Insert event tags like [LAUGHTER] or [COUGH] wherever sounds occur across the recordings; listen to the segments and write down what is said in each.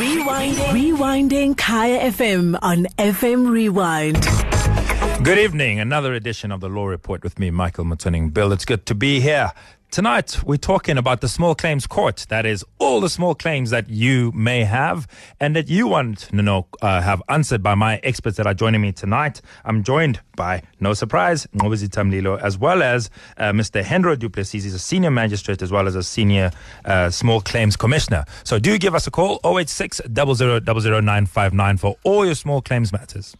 Rewinding. Rewinding Kaya FM on FM Rewind. Good evening. Another edition of the Law Report with me, Michael Motsoeneng Bill. It's good to be here. Tonight, we're talking about the small claims court. That is all the small claims that you may have and that you want to know, uh, have answered by my experts that are joining me tonight. I'm joined by, no surprise, Nqobizitha Mlilo, as well as uh, Mr. Henro Du Plessis. He's a senior magistrate as well as a senior uh, small claims commissioner. So do give us a call, 086 000959 for all your small claims matters.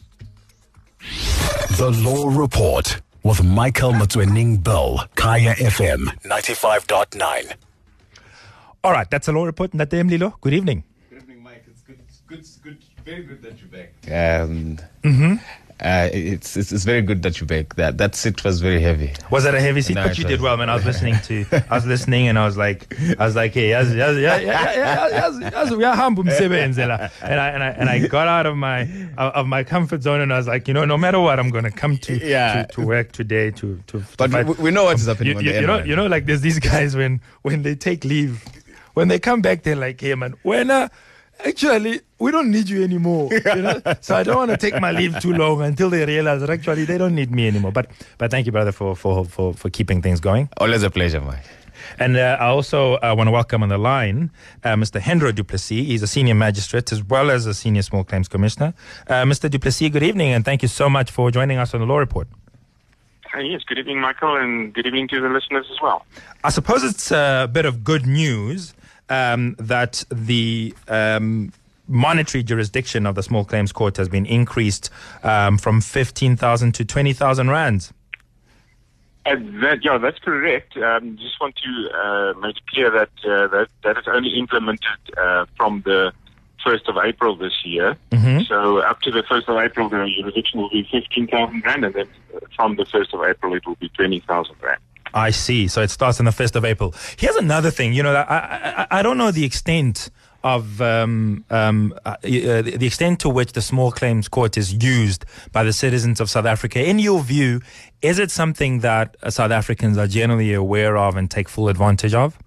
The Law Report with Michael Motsoeneng Bill, Kaya FM 95.9. All right, that's a law report. Natem Lilo, good evening. Good evening, Mike. It's good, it's good, it's good, very good that you're back. Um, mm-hmm. Uh, it's, it's it's very good that you're back. That that sit was very heavy. Was that a heavy seat? No, but you did well, man. I was [LAUGHS] listening to, I was listening, and I was like, I was like, hey, yes, yes, yes, yes, yes, yes, yes, we are humble, msebenzi la. and I and I and I got out of my of my comfort zone, and I was like, you know, no matter what, I'm gonna come to Yeah. to, to work today to to. to But fight. we, we know what is happening you, you, you know, you know, like there's these guys when when they take leave, when they come back, they're like, "Hey, man, when uh, actually we don't need you anymore." You [LAUGHS] know? so I don't want to take my leave too long until they realize that actually they don't need me anymore. But but thank you, brother, for for for, for keeping things going. Always a pleasure, Mike. And uh, I also uh, want to welcome on the line uh, Mr. Henro Du Plessis. He's a senior magistrate as well as a senior small claims commissioner. Uh, Mr. Du Plessis, good evening, and thank you so much for joining us on the Law Report. Uh, yes, good evening, Michael, and good evening to the listeners as well. I suppose it's a bit of good news um, that the um, monetary jurisdiction of the small claims court has been increased um, from 15,000 to 20,000 rands. Uh, that, yeah, that's correct. Um, just want to uh, make clear that uh, that that is only implemented uh, from the first of April this year. So up to the first of April, the jurisdiction will be fifteen thousand rand, and then from the first of April, it will be twenty thousand rand. I see. So it starts on the 1st of April. Here's another thing. You know, I, I, I- don't know the extent of um, um, uh, uh, the extent to which the small claims court is used by the citizens of South Africa. In your view, is it something that uh, South Africans are generally aware of and take full advantage of?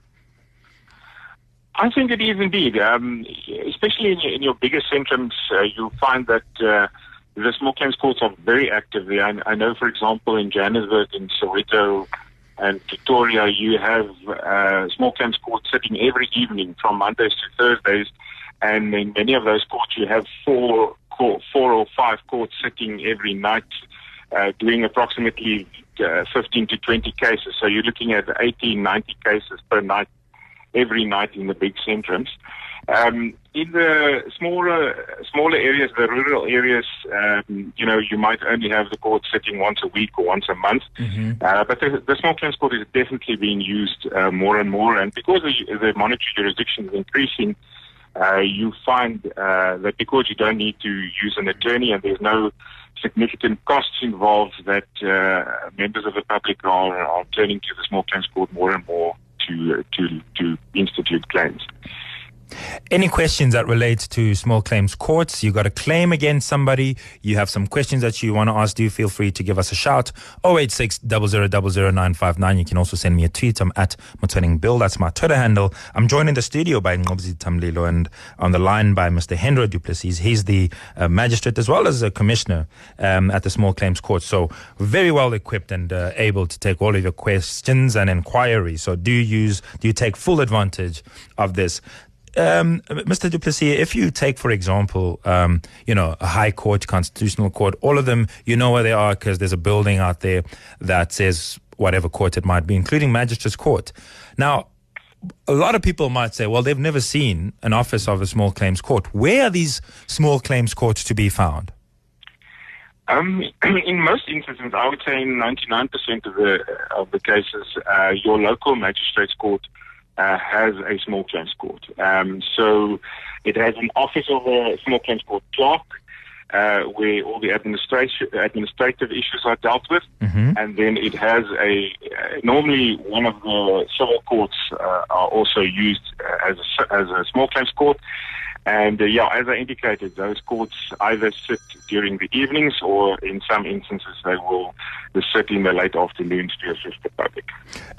I think it is indeed, um, especially in your, in your bigger centrums. Uh, you'll find that uh, the small claims courts are very active. I, I know, for example, in Johannesburg, in Soweto, and Victoria, you have uh, small claims courts sitting every evening from Mondays to Thursdays, and in many of those courts, you have four, court, four or five courts sitting every night, uh, doing approximately uh, 15 to 20 cases. So you're looking at 18, 90 cases per night every night in the big centrums. Um, in the smaller smaller areas, the rural areas, um, you know, you might only have the court sitting once a week or once a month. Uh, but the, the small claims court is definitely being used uh, more and more, and because the, the monetary jurisdiction is increasing, uh, you find uh, that because you don't need to use an attorney and there's no significant costs involved, that uh, members of the public are, are turning to the small claims court more and more to to to institute claims. Any questions that relate to small claims courts? You got a claim against somebody. You have some questions that you want to ask. Do feel free to give us a shout. 086 000959. You can also send me a tweet. I'm at Motsoeneng Bill. That's my Twitter handle. I'm joined in the studio by Nqobizitha Mlilo and on the line by Mr. Henro Du Plessis. He's the uh, magistrate as well as a commissioner um, at the small claims court. So very well equipped and uh, able to take all of your questions and inquiries. So do use, do you take full advantage of this? Um, Mr. Du Plessis, if you take, for example, um, you know, a high court, constitutional court, all of them, you know where they are because there's a building out there that says whatever court it might be, including magistrates court. Now, a lot of people might say, well, they've never seen an office of a small claims court. Where are these small claims courts to be found? Um, [CLEARS THROAT] in most instances, I would say in 99% of the of the cases, uh, your local magistrates court uh, has a small claims court. Um, so it has an office of a small claims court clerk. Uh, where all the administration, administrative issues are dealt with, and then it has a uh, normally one of the civil courts uh, are also used as a, as a small claims court, And uh, yeah, as I indicated, those courts either sit during the evenings or in some instances they will sit in the late afternoons to assist the public.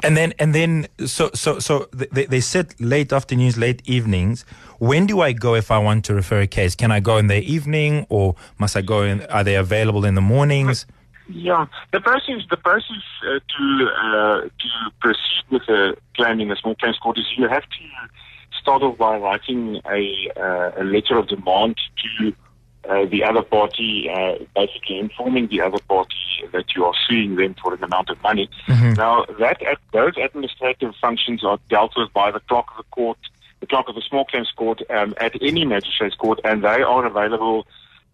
And then, and then, so, so, so they, they sit late afternoons, late evenings. When do I go if I want to refer a case? Can I go in the evening or must I go in, are they available in the mornings? Yeah, the process the process uh, to uh, to proceed with a claim in the small claims court is you have to start off by writing a uh, a letter of demand to uh, the other party, uh, basically informing the other party that you are suing them for an amount of money. Mm-hmm. Now that those administrative functions are dealt with by the clerk of the court, the clerk of the small claims court um, at any magistrate's court, and they are available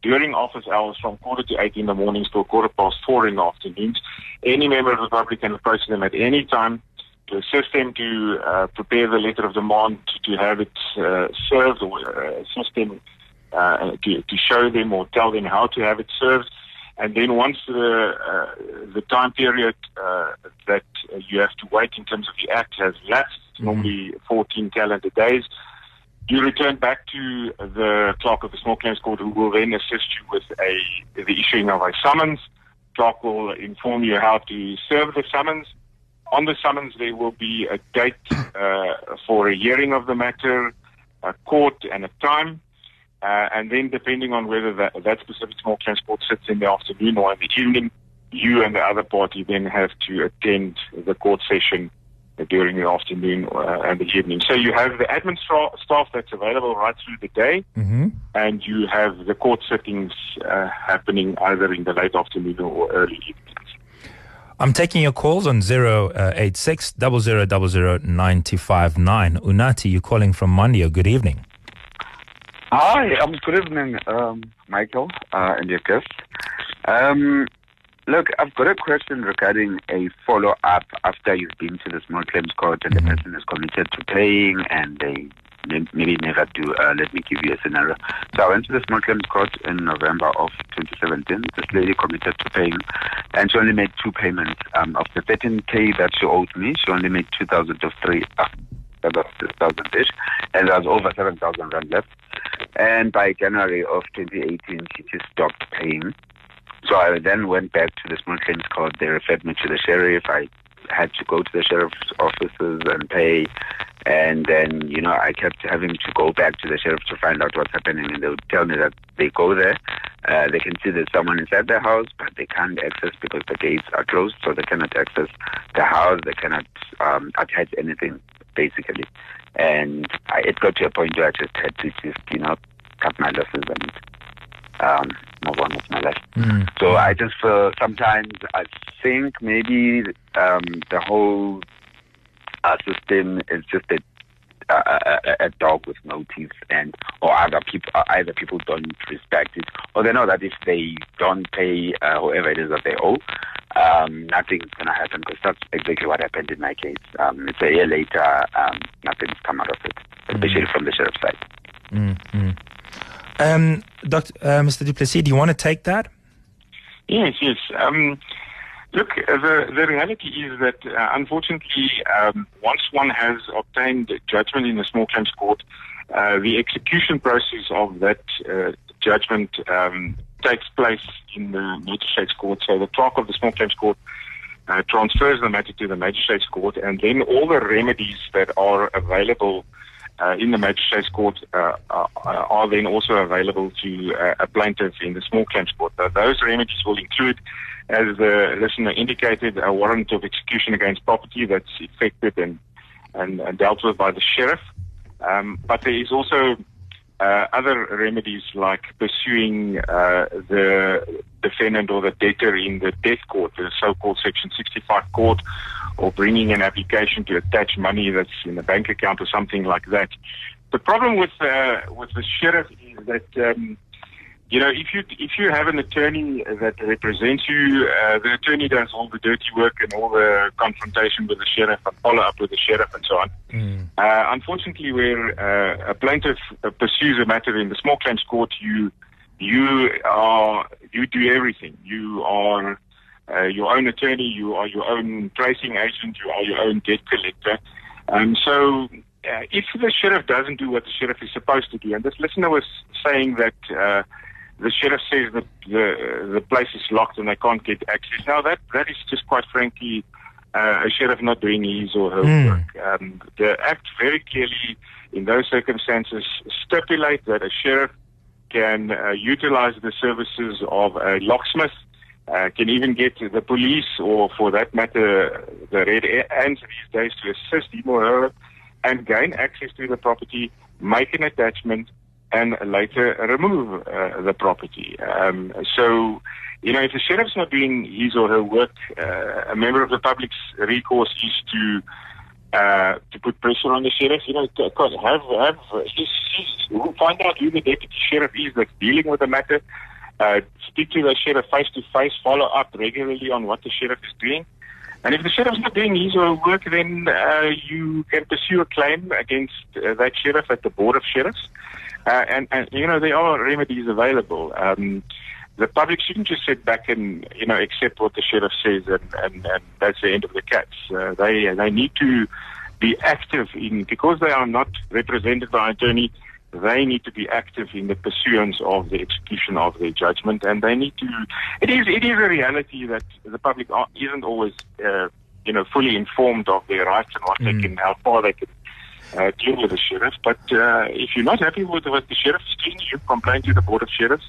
during office hours from quarter to eight in the mornings to quarter past four in the afternoons. Any member of the public can approach them at any time assist them to uh, prepare the letter of demand, to, have it uh, served, or uh, assist them uh, to, to show them or tell them how to have it served. And then once the uh, the time period uh, that you have to wait in terms of the act has lapsed, mm-hmm. normally 14 calendar days, you return back to the clerk of the small claims court who will then assist you with a the issuing of a summons. Clerk will inform you how to serve the summons. On the summons, there will be a date uh, for a hearing of the matter, a court, and a time. Uh, and then, depending on whether that, that specific small transport sits in the afternoon or in the evening, you and the other party then have to attend the court session during the afternoon uh, and the evening. So you have the admin staff that's available right through the day, mm-hmm. and you have the court sittings uh, happening either in the late afternoon or early evenings. I'm taking your calls on 086 uh, 959. Unati, you're calling from Mondeor. Good evening. Hi, um, good evening, um, Michael uh, and your guest. Um, Look, I've got a question regarding a follow up after you've been to the small claims court and mm-hmm. the person is committed to paying and they maybe never do. Uh, let me give you a scenario. So I went to the small claims court in November of 2017. This lady committed to paying and she only made two payments. Um, of the 13K that she owed me, she only made 2,000 of three. Uh, about 6,000 ish, and there was over 7,000 rand left. And by January of 2018, she just stopped paying. So I then went back to the small claims court. They referred me to the sheriff. I had to go to the sheriff's offices and pay. And then, you know, I kept having to go back to the sheriff to find out what's happening. And they would tell me that they go there, uh, they can see there's someone inside the house, but they can't access because the gates are closed. So they cannot access the house. They cannot um, attach anything, basically. And I, it got to a point where I just had to just, you know, cut my losses and um, move on with my life. Mm. So I just feel sometimes I think maybe um, the whole uh, system is just a, a, a, dog with no teeth, and or other people uh, either people don't respect it, or they know that if they don't pay uh, whoever it is that they owe, um, nothing's gonna happen because that's exactly what happened in my case. Um, it's a year later, um, nothing's come out of it, especially mm. from the sheriff's side. Mm-hmm. Um, Dr. Uh, Mr. Du Plessis, do you want to take that? Yes, yes. Um, look, the, the reality is that uh, unfortunately, um, once one has obtained judgment in a small claims court, uh, the execution process of that uh, judgment um, takes place in the magistrates court. So the clerk of the small claims court uh, transfers the matter to the magistrates court, and then all the remedies that are available uh, in the magistrates court uh, uh, are then also available to uh, a plaintiff in the small claims court. those remedies will include, as the listener indicated, a warrant of execution against property that's effected and, and, and dealt with by the sheriff. Um, but there is also uh, other remedies like pursuing uh, the defendant or the debtor in the death court, the so-called Section 65 court, or bringing an application to attach money that's in a bank account or something like that. The problem with uh, with the sheriff is that um, you know if you if you have an attorney that represents you, uh, the attorney does all the dirty work and all the confrontation with the sheriff and follow up with the sheriff and so on. Mm. Uh, unfortunately, where uh, a plaintiff pursues a matter in the small claims court, you you are you do everything. You are uh, your own attorney, you are your own tracing agent, you are your own debt collector. Um, so uh, if the sheriff doesn't do what the sheriff is supposed to do, and this listener was saying that uh, the sheriff says that the the place is locked and they can't get access. Now that that is just quite frankly uh, a sheriff not doing his or her Mm. work. Um, the Act very clearly, in those circumstances, stipulate that a sheriff can uh, utilize the services of a locksmith, uh, can even get the police or, for that matter, the Red Ants these days to assist him or her and gain access to the property, make an attachment, and later remove uh, the property. Um, so, you know, if the sheriff's not doing his or her work, uh, a member of the public's recourse is to uh, to put pressure on the sheriff. You know, have have find out who the deputy sheriff is that's dealing with the matter. Uh, speak to the sheriff face to face. Follow up regularly on what the sheriff is doing. And if the sheriff's not doing his or her work, then uh, you can pursue a claim against uh, that sheriff at the board of sheriffs. Uh, and, and you know there are remedies available. Um, the public shouldn't just sit back and you know accept what the sheriff says and, and, and that's the end of the cats. Uh, they they need to be active in because they are not represented by an attorney. They need to be active in the pursuance of the execution of their judgment, and they need to. It is it is a reality that the public isn't always uh, you know fully informed of their rights and what they can, how far they can uh, deal with the sheriff. But uh, if you're not happy with what the sheriff is doing, you complain to the board of sheriffs,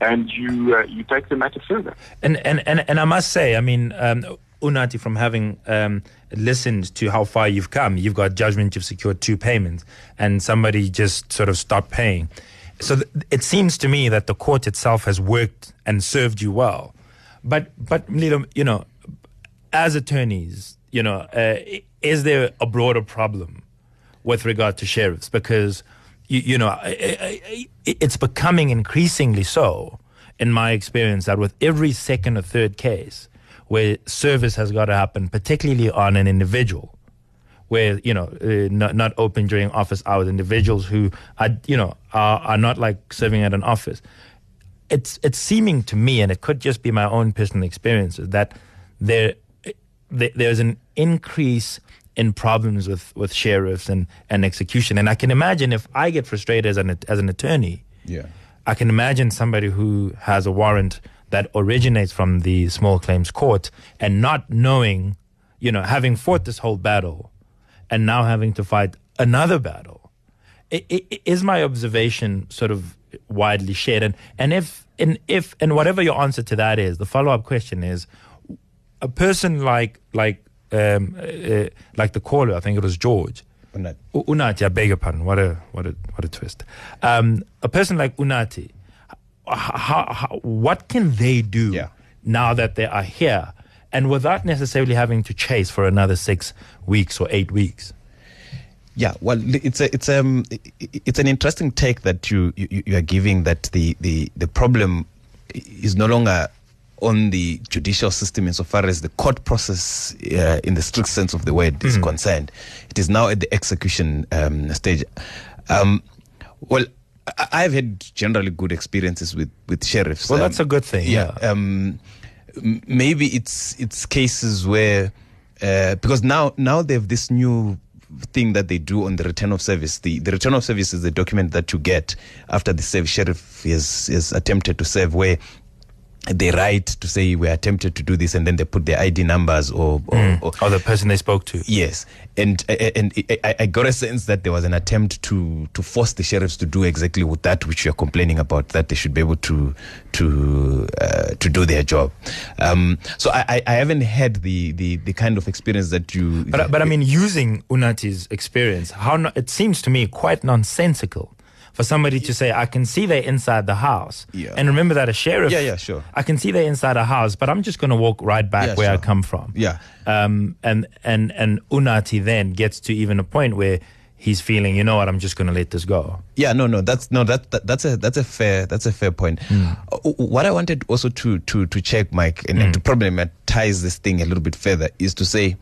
and you uh, you take the matter further. And and and, and I must say, I mean, um, Unati, from having um, listened to how far you've come, you've got judgment, you've secured two payments, and somebody just sort of stopped paying. So th- it seems to me that the court itself has worked and served you well. But but you know, as attorneys, you know, uh, is there a broader problem with regard to sheriffs? Because you, you know, it's becoming increasingly so, in my experience, that with every second or third case where service has got to happen, particularly on an individual, where you know uh, not not open during office hours, individuals who are you know are, are not like serving at an office. It's it's seeming to me, and it could just be my own personal experiences, that there there- there's an increase in problems with, with sheriffs and, and execution. And I can imagine if I get frustrated as an as an attorney, Yeah. I can imagine somebody who has a warrant that originates from the small claims court and not knowing, you know, having fought this whole battle and now having to fight another battle. I- I- Is my observation sort of widely shared? And, and if, and if, and whatever your answer to that is, the follow up question is, a person like like um, uh, like the caller, I think it was George. Unati. Unati, I beg your pardon. What a what a what a twist. Um, a person like Unati, how, how, what can they do Yeah. now that they are here, and without necessarily having to chase for another six weeks or eight weeks? Yeah, well, it's a, it's um it's an interesting take that you, you you are giving that the the the problem is no longer on the judicial system insofar as the court process uh, in the strict sense of the word is concerned. It is now at the execution um, stage. Um, well, I've had generally good experiences with with sheriffs. Well, Um, that's a good thing. yeah. Um, maybe it's it's cases where uh, because now now they have this new thing that they do on the return of service. The the return of service is the document that you get after the serve sheriff has has attempted to serve where they right to say we attempted to do this and then they put their ID numbers or, or, or Or the person they spoke to. Yes, and and I, I got a sense that there was an attempt to to force the sheriffs to do exactly with that which you're complaining about that they should be able to to uh, to do their job. Um, so I, I- I haven't had the, the the kind of experience that you. But but I mean, using Unati's experience, how no, it seems to me quite nonsensical for somebody to say, "I can see they're inside the house," Yeah. and remember that a sheriff, Yeah, yeah, sure. I can see they're inside a house, but I'm just going to walk right back Yeah, where I come from. Yeah. Um. And and and Unati then gets to even a point where he's feeling, you know what, I'm just going to let this go. Yeah, no, no, that's no, that, that that's a that's a fair that's a fair point. Uh, what I wanted also to to to check, Mike, and, and to problematize this thing a little bit further is to say,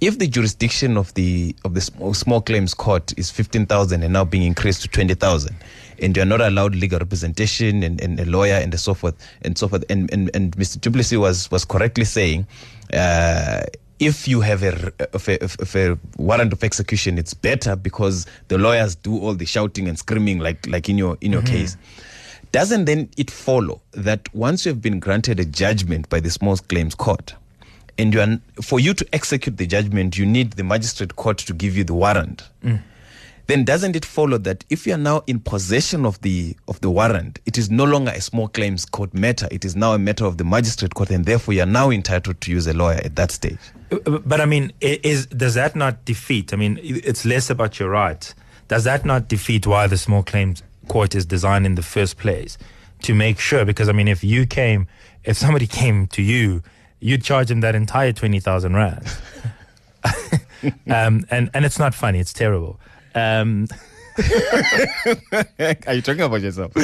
if the jurisdiction of the of the small, small claims court is fifteen thousand and now being increased to twenty thousand, and you are not allowed legal representation and, and a lawyer and so forth and so forth, and and, and Mr. Du Plessis was was correctly saying. Uh, if you have a, a, a warrant of execution, it's better because the lawyers do all the shouting and screaming like like in your in your mm-hmm. case. Doesn't then it follow that once you have been granted a judgment by the small claims court, and you are, for you to execute the judgment, you need the magistrate court to give you the warrant. Mm. Then doesn't it follow that if you are now in possession of the of the warrant, it is no longer a small claims court matter. It is now a matter of the magistrate court, and therefore you are now entitled to use a lawyer at that stage. Uh, But I mean, is does that not defeat? I mean, it's less about your rights. Does that not defeat why the small claims court is designed in the first place? To make sure, because I mean, if you came, if somebody [LAUGHS] came to you, you'd charge them that entire twenty thousand rand. [LAUGHS] um, and and it's not funny; it's terrible. Um, [LAUGHS] Are you talking about yourself? [LAUGHS]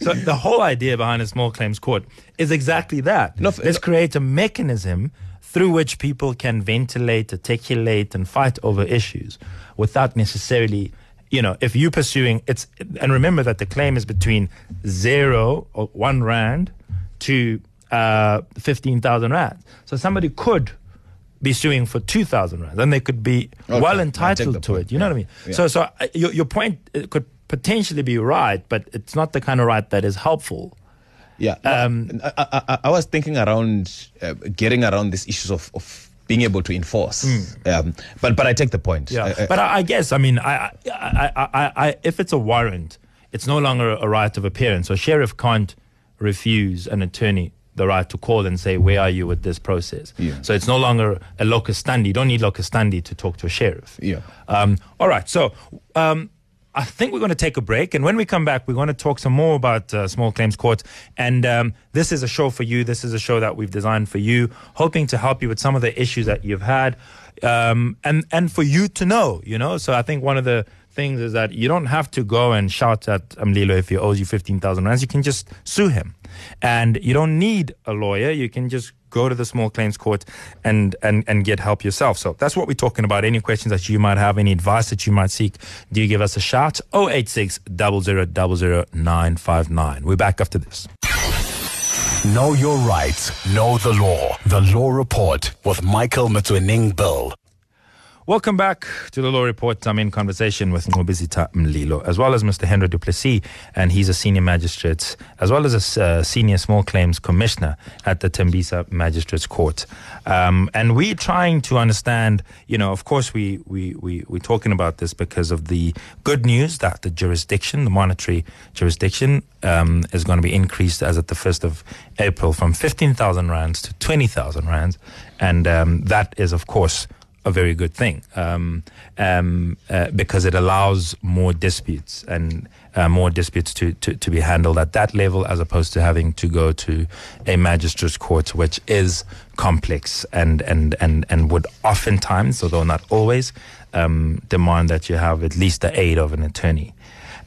So the whole idea behind a small claims court is exactly that. No, Let's create a mechanism through which people can ventilate, articulate, and fight over issues without necessarily, you know, if you're pursuing it's and remember that the claim is between zero or one rand to uh, fifteen thousand rand. So somebody could be suing for two thousand rand, and they could be Okay, well entitled to it. You know what I mean? yeah. So, so uh, your your point uh, could potentially be right, but it's not the kind of right that is helpful. Yeah. Um, I, I, I, was thinking around uh, getting around these issues of, of being able to enforce. Um, but but I take the point. Yeah, I- I- but I, I guess I mean, I, I, I, I, I, if it's a warrant, it's no longer a right of appearance. So sheriff can't refuse an attorney the right to call and say, "Where are you with this process?" Yeah. So it's no longer a locus standi. You don't need locus standi to talk to a sheriff. Yeah. Um, all right. So. Um, I think we're going to take a break, and when we come back, we're going to talk some more about uh, small claims court. And um, this is a show for you. This is a show that we've designed for you, hoping to help you with some of the issues that you've had, um, and and for you to know. You know, so I think one of the things is that you don't have to go and shout at Amlilo if he owes you fifteen thousand rands. You can just sue him, and you don't need a lawyer. You can just go to the small claims court and, and, and get help yourself. So that's what we're talking about. Any questions that you might have, any advice that you might seek, do give us a shout? 086 0000 959. We're back after this. Know your rights, know the law. The Law Report with Michael Motsoeneng Bill. Welcome back to the Law Report. I'm in conversation with Nqobizitha Mlilo, as well as Mr. Henro Du Plessis, and he's a senior magistrate, as well as a uh, senior small claims commissioner at the Thembisa Magistrates Court. Um, and we're trying to understand, you know, of course, we, we, we, we're talking about this because of the good news that the jurisdiction, the monetary jurisdiction, um, is going to be increased as at the 1st of April from 15,000 rands to 20,000 rands. And um, that is, of course, a very good thing um, um, uh, because it allows more disputes and uh, more disputes to, to, to be handled at that level as opposed to having to go to a magistrate's court, which is complex and, and, and, and would oftentimes, although not always, um, demand that you have at least the aid of an attorney.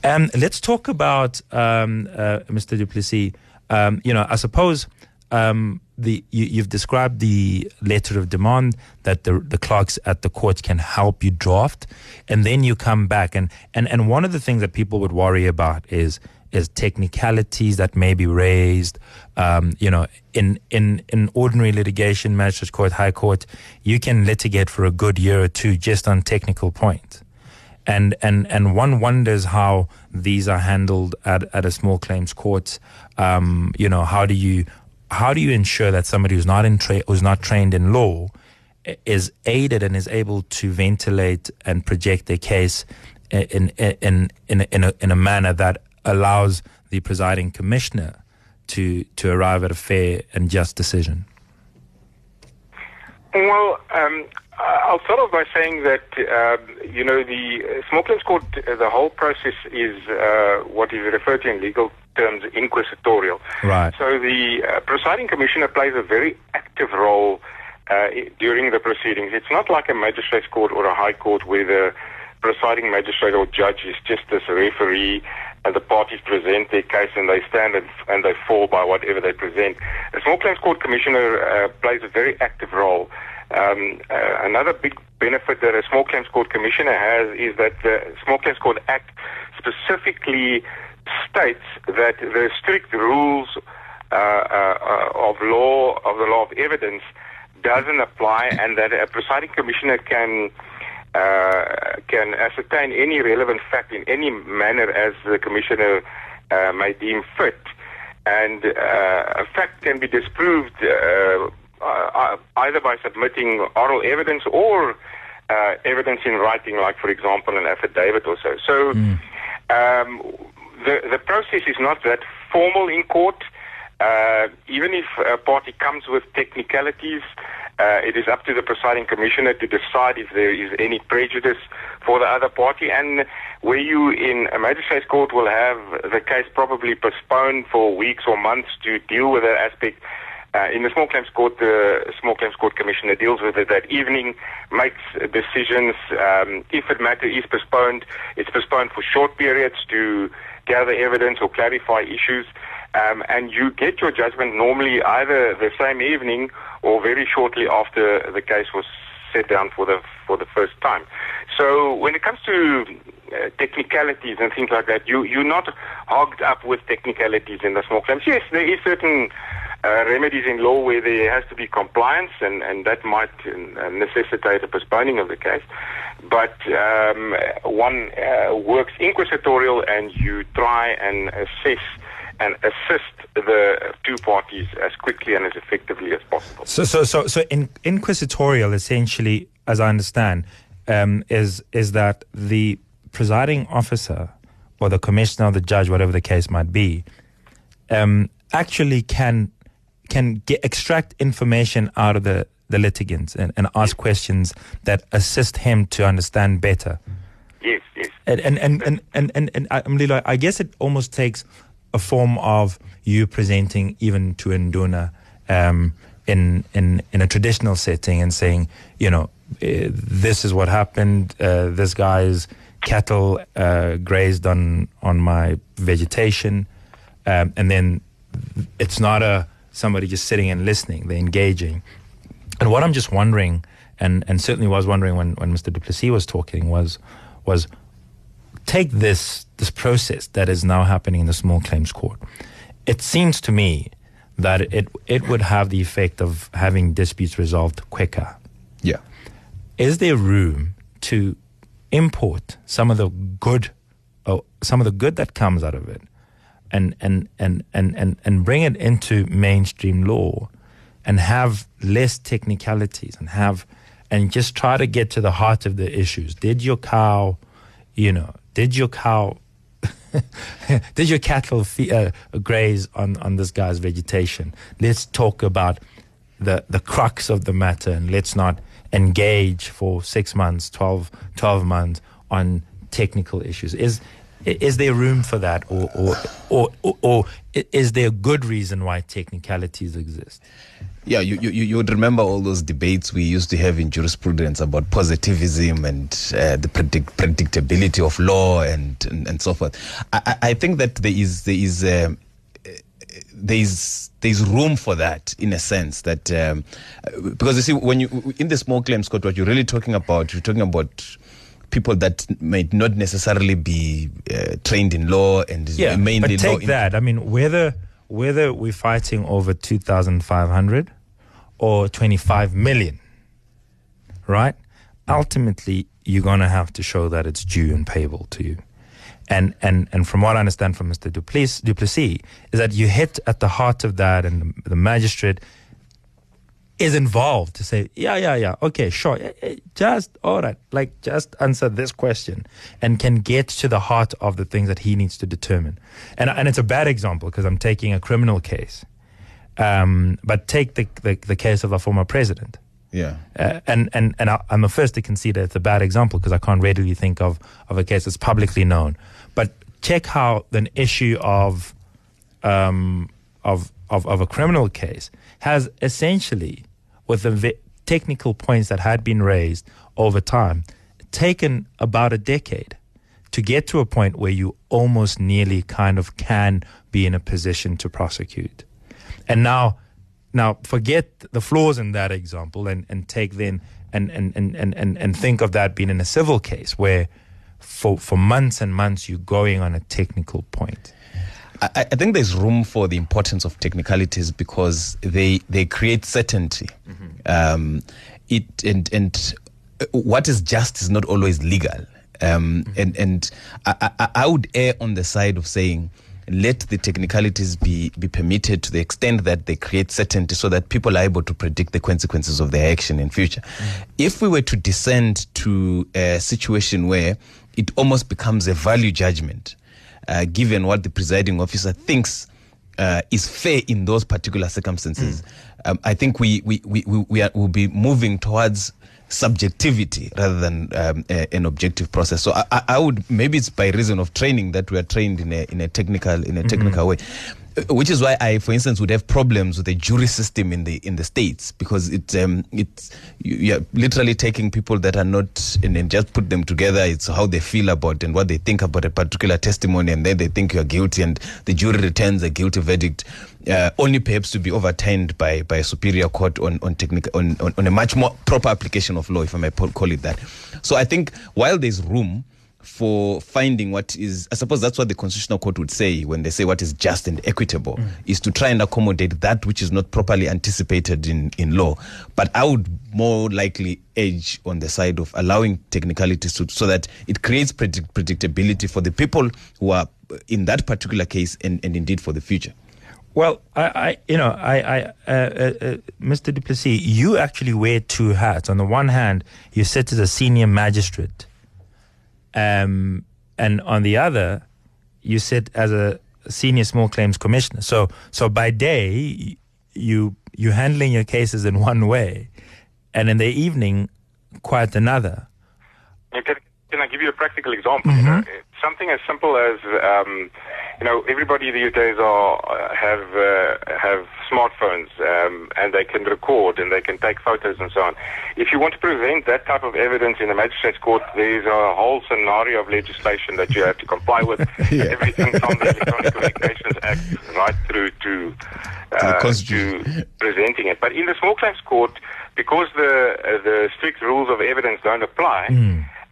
Um, let's talk about um, uh, Mr. Du Plessis. Um, you know, I suppose um, the you, you've described the letter of demand that the the clerks at the court can help you draft, and then you come back and and and one of the things that people would worry about is is technicalities that may be raised. Um, you know, in in in ordinary litigation, magistrate court, high court, you can litigate for a good year or two just on technical points and and and one wonders how these are handled at, at a small claims court. Um, you know, how do you how do you ensure that somebody who's not in tra- who's not trained in law is aided and is able to ventilate and project their case in in in in a, in a, manner that allows the presiding commissioner to to arrive at a fair and just decision. Well, um, I'll start off by saying that um, you know the uh, small claims court, uh, the whole process is uh, what is referred to in legal terms inquisitorial. Right. So the uh, presiding commissioner plays a very active role uh, during the proceedings. It's not like a magistrate's court or a high court where the presiding magistrate or judge is just this referee and the parties present their case and they stand and, and they fall by whatever they present. A small claims court commissioner uh, plays a very active role. Um, uh, another big benefit that a small claims court commissioner has is that the Small Claims Court Act specifically states that the strict rules uh, uh, of law of the law of evidence doesn't apply and that a presiding commissioner can uh, can ascertain any relevant fact in any manner as the commissioner uh, may deem fit. And uh, a fact can be disproved uh, uh, either by submitting oral evidence or uh, evidence in writing, like, for example, an affidavit or so. So um, the, the process is not that formal in court. Uh, even if a party comes with technicalities, uh, it is up to the presiding commissioner to decide if there is any prejudice for the other party. And where you in a magistrate's court will have the case probably postponed for weeks or months to deal with that aspect. Uh, in the small claims court, the small claims court commissioner deals with it that evening, makes decisions. Um, if a matter is postponed, it's postponed for short periods to gather evidence or clarify issues. Um, and you get your judgment normally either the same evening or very shortly after the case was set down for the for the first time. So when it comes to uh, technicalities and things like that, you you're not hogged up with technicalities in the small claims. Yes, there is certain uh, remedies in law where there has to be compliance, and, and that might uh, necessitate a postponing of the case. But um, one uh, works inquisitorial, and you try and assess and assist the two parties as quickly and as effectively as possible. So, so, so, so, in, inquisitorial, essentially, as I understand, um, is is that the presiding officer or the commissioner or the judge, whatever the case might be, um, actually can can get, extract information out of the, the litigants and, and ask questions that assist him to understand better. Yes, yes. And and and and and, and, and I, Lilo, I guess it almost takes a form of you presenting even to Nduna um, in in in a traditional setting and saying, you know, uh, this is what happened. Uh, this guy's cattle uh, grazed on on my vegetation, um, and then it's not a somebody just sitting and listening. They're engaging. And what I'm just wondering, and and certainly was wondering when when Mr. Du Plessis was talking was was take this this process that is now happening in the small claims court. It seems to me that it it would have the effect of having disputes resolved quicker. Yeah. Is there room to import some of the good, oh, some of the good that comes out of it, and and and and and, and bring it into mainstream law, and have less technicalities and have and just try to get to the heart of the issues. Did your cow, you know, did your cow [LAUGHS] did your cattle uh, graze on, on this guy's vegetation? Let's talk about the, the crux of the matter and let's not engage for six months, 12, 12 months on technical issues. Is, is there room for that or, or, or, or, or is there a good reason why technicalities exist? Yeah, you, you, you would remember all those debates we used to have in jurisprudence about positivism and uh, the predict- predictability of law and, and, and so forth. I, I think that there is there is um, there is there is room for that in a sense that um, because you see when you in the small claims court what you're really talking about you're talking about people that might not necessarily be uh, trained in law and yeah, mainly but take law that. I mean, whether whether we're fighting over two thousand five hundred or twenty five million, right? Ultimately, you're gonna have to show that it's due and payable to you. And and and from what I understand from Mr. Du Plessis, Duplessis is that you hit at the heart of that, and the, the magistrate is involved to say, yeah, yeah, yeah, okay, sure, eh, eh, just all right, like just answer this question, and can get to the heart of the things that he needs to determine. And and it's a bad example because I'm taking a criminal case, um, but take the, the the case of a former president. yeah Uh, and and and I, I'm the first to concede that it's a bad example because I can't readily think of of a case that's publicly known. But check how an issue of um, of, of of a criminal case has essentially, with the technical points that had been raised over time, taken about a decade to get to a point where you almost nearly kind of can be in a position to prosecute. And now, now forget the flaws in that example and, and take then and, and, and, and, and, think of that being in a civil case where for, for months and months you're going on a technical point. I, I think there's room for the importance of technicalities because they they create certainty. Um, it and and uh, what is just is not always legal. Um, And and I, I, I would err on the side of saying let the technicalities be be permitted to the extent that they create certainty, so that people are able to predict the consequences of their action in future. If we were to descend to a situation where it almost becomes a value judgment, uh, given what the presiding officer thinks uh, is fair in those particular circumstances. Um, I think we we we we, will be moving towards subjectivity rather than um, a, an objective process. So I, I- I would maybe it's by reason of training that we are trained in a in a technical in a technical way. Uh, Which is why I, for instance, would have problems with the jury system in the in the states because it um, it's you, you're literally taking people that are not and then just put them together. It's how they feel about and what they think about a particular testimony, and then they think you're guilty, and the jury returns a guilty verdict, uh, only perhaps to be overturned by by a superior court on on technical on, on on a much more proper application of law, if I may call it that. So I think while there's room for finding what is i suppose that's what the constitutional court would say when they say what is just and equitable is to try and accommodate that which is not properly anticipated in, in law but i would more likely edge on the side of allowing technicalities to, so that it creates predict- predictability for the people who are in that particular case and, and indeed for the future Well, I, I you know, I, I uh, uh, uh, Mr. Du Plessis, you actually wear two hats. On the one hand, you sit as a senior magistrate, um, and on the other, you sit as a senior small claims commissioner. So, so by day, you you're handling your cases in one way, and in the evening, quite another. Can, can I give you a practical example? You know, something as simple as, um, you know, everybody these days are uh, have uh, have smartphones um, and they can record and they can take photos and so on. If you want to prevent that type of evidence in a magistrate's court, there's a whole scenario of legislation that you have to comply with. [LAUGHS] Everything from the Electronic [LAUGHS] Communications Act right through to uh, to presenting it. But in the small claims court, because the uh, the strict rules of evidence don't apply,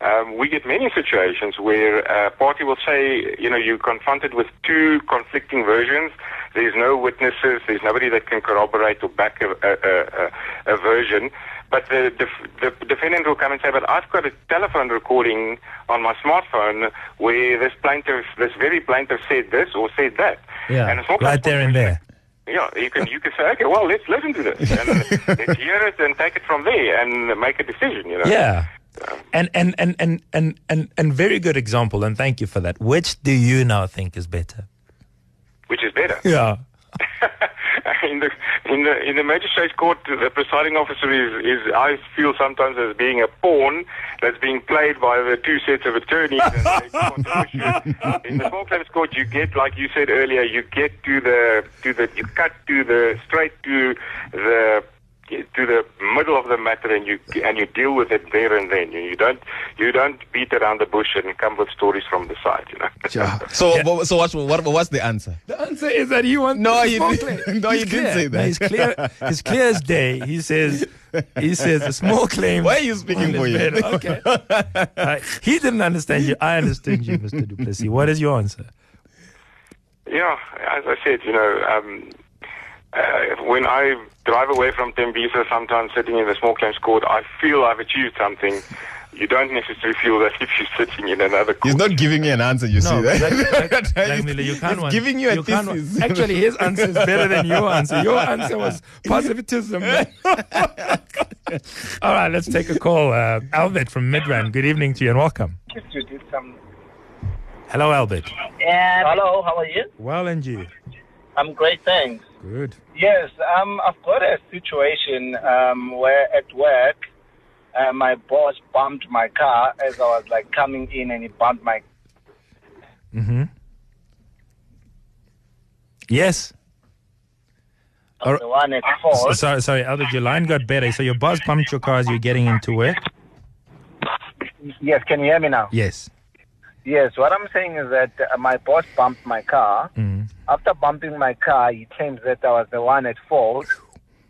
um, we get many situations where a party will say, you know, you're confronted with two conflicting versions. There's no witnesses. There's nobody that can corroborate or back a, a, a, a version. But the, def- the defendant will come and say, but I've got a telephone recording on my smartphone where this plaintiff, this very plaintiff said this or said that. And the small claims right there and there. yeah, you can you can say, okay, well, let's listen to this and [LAUGHS] let's hear it and take it from there and make a decision. You know. Yeah. And and, and, and, and, and and very good example, and thank you for that. Which do you now think is better? Which is better. Yeah. [LAUGHS] in the in the in the magistrate's court, the presiding officer is is I feel sometimes as being a pawn that's being played by the two sets of attorneys. and they [LAUGHS] control you. in the small claims court, you get like you said earlier, you get to the to the you cut to the straight to the to the middle of the matter and you and you deal with it there and then. You don't you don't beat around the bush and come with stories from the side. You know. [LAUGHS] so wha- so what, what what's the answer The answer is that he wants No, the he didn't- [LAUGHS] no, He's he didn't clear. say No, that. he's clear. He's clear as day. He says he says the small claim. Why are you speaking for you? Okay. All right. He didn't understand you. I understand you, Mr. Du Plessis. What is your answer? Yeah, as I said, you know, um, uh, when I drive away from Thembisa, sometimes sitting in the small claims court, I feel I've achieved something. You don't necessarily feel that if you're sitting in another court. he's not giving you an answer you see No, [LAUGHS] that like, like, like Miller, you can't he's want- giving you a can't thesis Actually, his answer is better than your answer. Your [LAUGHS] answer was positivism. [LAUGHS] All right, let's take a call. Uh, Albert from Midrand. Good evening to you and welcome. to do some. Hello, Albert. Hello, how are you? Well, and you? I'm great, thanks. Good. Yes, um, I've got a situation um, where at work, uh, my boss bumped my car as I was like coming in, and he bumped my. Mm-hmm. Yes. The one at fault. Sorry, sorry, Albert, your line got better. So your boss bumped your car as you're getting into work? Yes, can you hear me now? Yes. Yes, what I'm saying is that uh, my boss bumped my car. Mm. After bumping my car, he claims that I was the one at fault.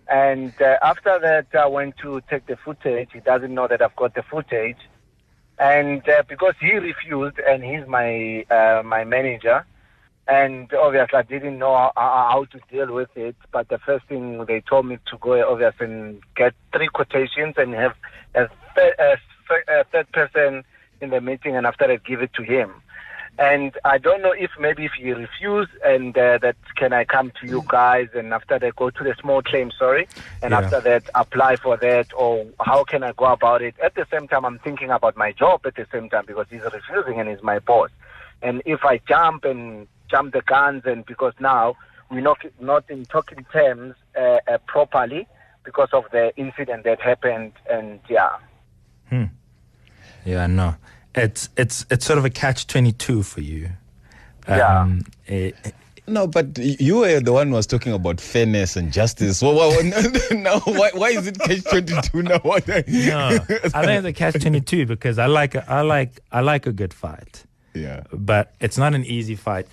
And uh, after that, I went to take the footage. He doesn't know that I've got the footage. And uh, because he refused, and he's my uh, my manager, And obviously, I didn't know how, how to deal with it. But the first thing they told me to go, obviously, and get three quotations and have a, third, a third person in the meeting, and after that, give it to him. And I don't know if maybe if he refuse and uh, that can I come to you guys and after that go to the small claim, sorry, and Yeah. after that apply for that or how can I go about it? At the same time, I'm thinking about my job at the same time because he's refusing and he's my boss. And if I jump and jump the guns and because now we're not not in talking terms uh, uh, properly because of the incident that happened and yeah. Yeah, no. It's it's it's sort of a catch twenty two for you. Yeah. Um, eh, No, but you were the one who was talking about fairness and justice. Well, well, now, why, why is it catch twenty two now? [LAUGHS] What- no, I think it's a catch twenty two because I like a, I like I like a good fight, Yeah. but it's not an easy fight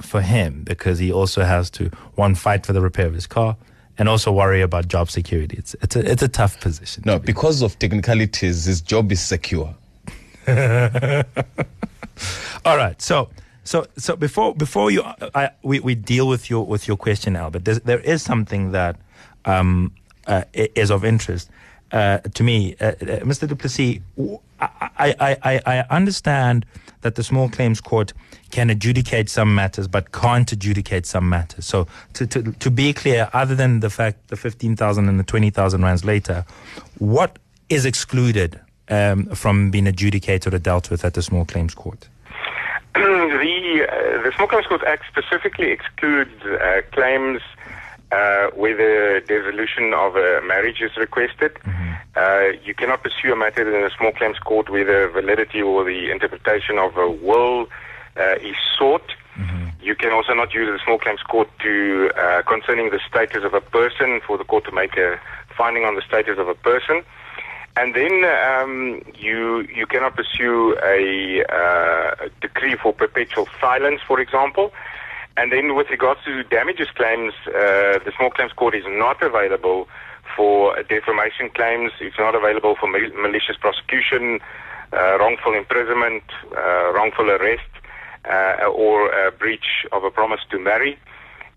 for him because he also has to one fight for the repair of his car and also worry about job security. It's it's a it's a tough position. No, because of technicalities, his job is secure. [LAUGHS] All right. So so so before before you I, we we deal with your with your question, Albert. There is something that um, uh, is of interest uh, to me, uh, uh, Mr. Du Plessis. I understand that the small claims court can adjudicate some matters, but can't adjudicate some matters. So to to, to be clear, other than the fact the fifteen thousand and the twenty thousand rands later, what is excluded um, from being adjudicated or dealt with at the small claims court? [CLEARS THROAT] the uh, the Small Claims Court Act specifically excludes uh, claims uh, where the dissolution of a marriage is requested. Uh, you cannot pursue a matter in a small claims court where the validity or the interpretation of a will uh, is sought. You can also not use the small claims court to uh, concerning the status of a person for the court to make a finding on the status of a person. And then um, you you cannot pursue a, uh, a decree for perpetual silence, for example. And then with regards to damages claims, uh, the small claims court is not available for defamation claims. It's not available for mal- malicious prosecution, uh, wrongful imprisonment, uh, wrongful arrest, uh, or breach of a promise to marry.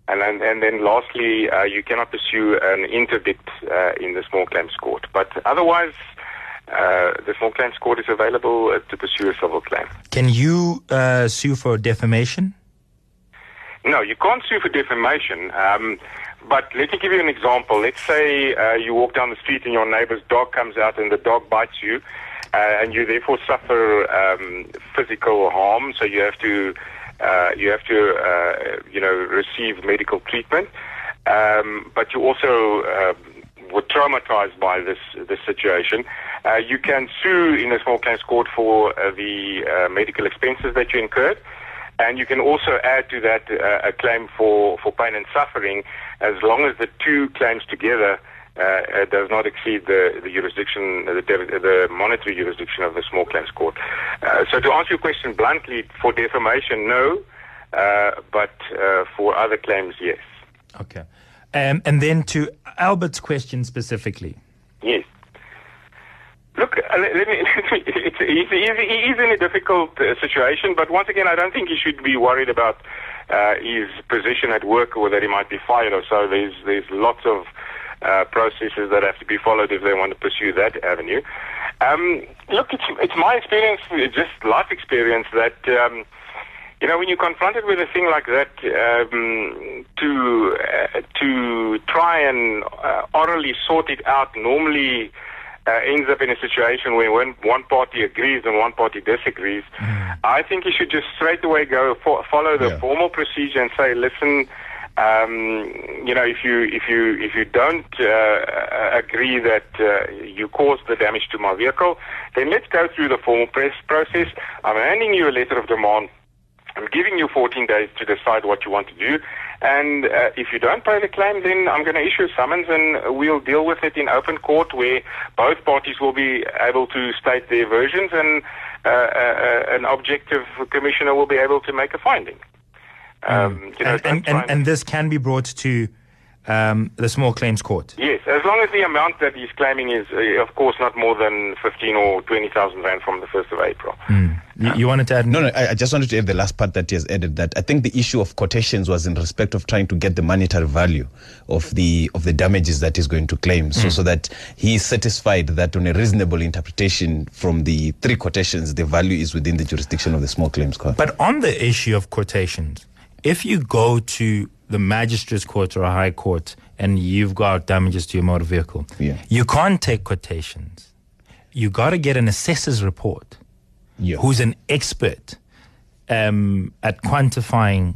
And then, and then lastly, uh, you cannot pursue an interdict uh, in the small claims court. But otherwise, uh, the small claims court is available uh, to pursue a civil claim. Can you uh, sue for defamation? No, you can't sue for defamation. Um, but let me give you an example. Let's say uh, you walk down the street and your neighbor's dog comes out and the dog bites you, uh, and you therefore suffer um, physical harm. So you have to, uh, you have to, uh, you know, receive medical treatment. Um, but you also uh, were traumatized by this this situation. Uh, you can sue in a small claims court for uh, the medical expenses that you incurred. And you can also add to that uh, a claim for, for pain and suffering as long as the two claims together uh, uh, does not exceed the, the jurisdiction, the, the monetary jurisdiction of the small claims court. Uh, so to answer your question bluntly, for defamation, no, uh, but uh, for other claims, yes. Okay. Um, and then to Albert's question specifically. Yes. Look, uh, let, [LAUGHS] let me, it's, he's, he's in a difficult uh, situation, but once again, I don't think he should be worried about uh, his position at work or that he might be fired or so. There's, there's lots of uh, processes that have to be followed if they want to pursue that avenue. Um, look, it's, it's my experience, just life experience, that um, you know when you're confronted with a thing like that, um, to uh, to try and uh, orally sort it out normally uh, ends up in a situation where when one party agrees and one party disagrees. I think you should just straight away go fo- follow the Yeah. formal procedure and say, listen. Um, you know, if you if you if you don't uh, agree that uh, you caused the damage to my vehicle, then let's go through the formal press process. I'm handing you a letter of demand. I'm giving you 14 days to decide what you want to do. And uh, if you don't pay the claim, then I'm going to issue a summons and we'll deal with it in open court where both parties will be able to state their versions and uh, uh, an objective commissioner will be able to make a finding. Um, you know, and, and, and, and this can be brought to um, the small claims court. Yes, as long as the amount that he's claiming is, uh, of course, not more than 15 or 20,000 rand from the 1st of April. You, you wanted to add? No, no, I, I just wanted to add the last part that he has added that I think the issue of quotations was in respect of trying to get the monetary value of the of the damages that he's going to claim. So so that he is satisfied that on a reasonable interpretation from the three quotations, the value is within the jurisdiction of the small claims court. But on the issue of quotations, if you go to the magistrate's court or a high court and you've got damages to your motor vehicle, Yeah. you can't take quotations. You got to get an assessor's report Yeah. who's an expert um, at quantifying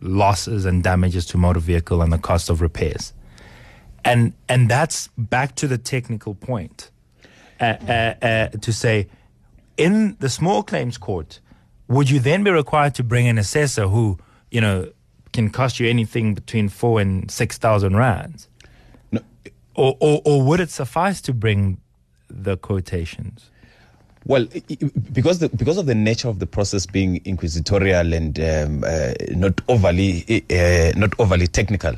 losses and damages to motor vehicle and the cost of repairs. And and that's back to the technical point uh, uh, uh, to say, in the small claims court, would you then be required to bring an assessor who, you know, can cost you anything between four and six thousand rands? No. Or, or or would it suffice to bring the quotations? Well, because the, because of the nature of the process being inquisitorial and um, uh, not overly uh, not overly technical,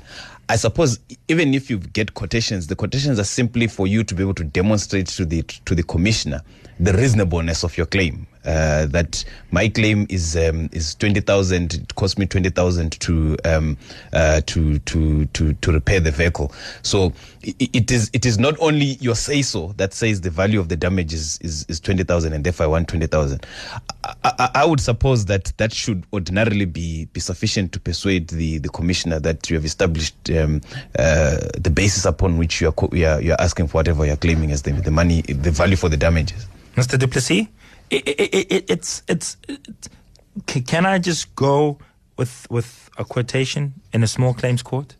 I suppose even if you get quotations, the quotations are simply for you to be able to demonstrate to the to the commissioner the reasonableness of your claim. Uh, that my claim is um, is twenty thousand. It cost me twenty thousand to um, uh, to to to to repair the vehicle. So i- i- it is it is not only your say so that says the value of the damage is is, is twenty thousand, and therefore I want twenty thousand. I, I, I would suppose that that should ordinarily be be sufficient to persuade the the commissioner that you have established um, uh, the basis upon which you are, you are you are asking for whatever you are claiming as the the money the value for the damages. Mr. Du Plessis, i i i i it's, it's it's can I just go with with a quotation in a small claims court?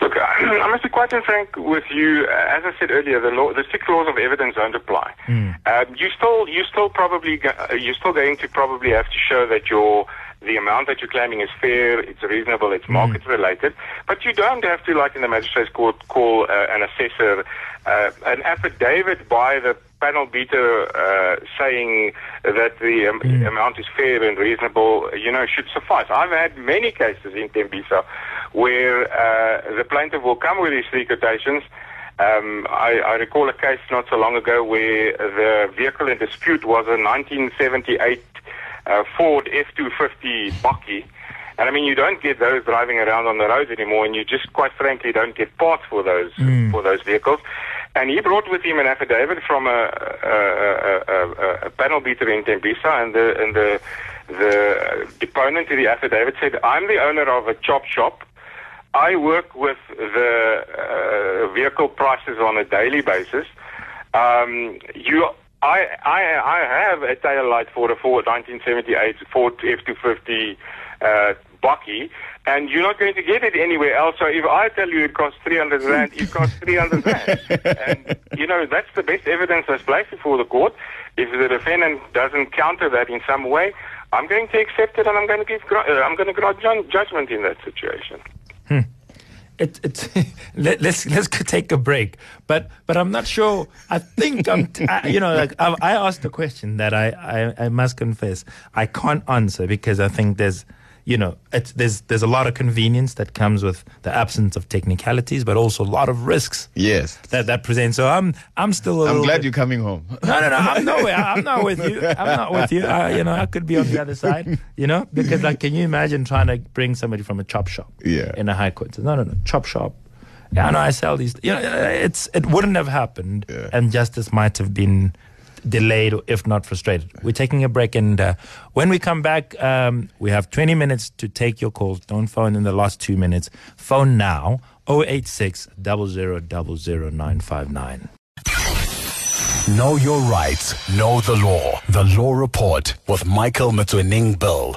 Look, I must be quite frank with you. Uh, As I said earlier, the law, the six laws of evidence don't apply. Um, you still, you still probably, go- uh, you're still going to probably have to show that your the amount that you're claiming is fair, it's reasonable, it's market related. But you don't have to, like in the magistrate's court, call uh, an assessor, uh, an affidavit by the panel beater uh, saying that the um, amount is fair and reasonable, you know, should suffice. I've had many cases in Thembisa where uh, the plaintiff will come with these three quotations. Um, I, I recall a case not so long ago where the vehicle in dispute was a 1978 uh, Ford F250 Bakkie. And I mean, you don't get those driving around on the roads anymore, and you just quite frankly don't get parts for those for those vehicles. And he brought with him an affidavit from a, a, a, a, a panel beater in Thembisa, and the and the the deponent to the affidavit said, "I'm the owner of a chop shop. I work with the uh, vehicle prices on a daily basis. Um, you, I, I, I have a tail light for the Ford 1978 Ford F250 uh, Bakkie, and you're not going to get it anywhere else. So if I tell you it costs 300 rand, it costs 300 rand. [LAUGHS] and, you know, that's the best evidence that's placed before the court. If the defendant doesn't counter that in some way, I'm going to accept it and I'm going to give, uh, I'm going to grant judgment in that situation. It, it, [LAUGHS] let, let's let's take a break, but but I'm not sure. I think I'm, t- I, you know, like I, I asked a question that I, I I must confess I can't answer because I think there's, you know, it's, there's there's a lot of convenience that comes with the absence of technicalities, but also a lot of risks Yes. that that presents. So I'm I'm still. A I'm glad bit- you're coming home. [LAUGHS] no, no, no. I'm nowhere. I'm not with you. I'm not with you. I, you know, I could be on the other side. You know, because like, can you imagine trying to bring somebody from a chop shop? Yeah. In a high court. No, no, no. Chop shop. Yeah, no, I sell these. You know, it's it wouldn't have happened, Yeah. and justice might have been delayed, or if not frustrated. We're taking a break, and uh, when we come back, um, we have 20 minutes to take your calls. Don't phone in the last two minutes. Phone now. 086 959 Know your rights, know the law. The Law Report with Michael Motsoeneng Bill.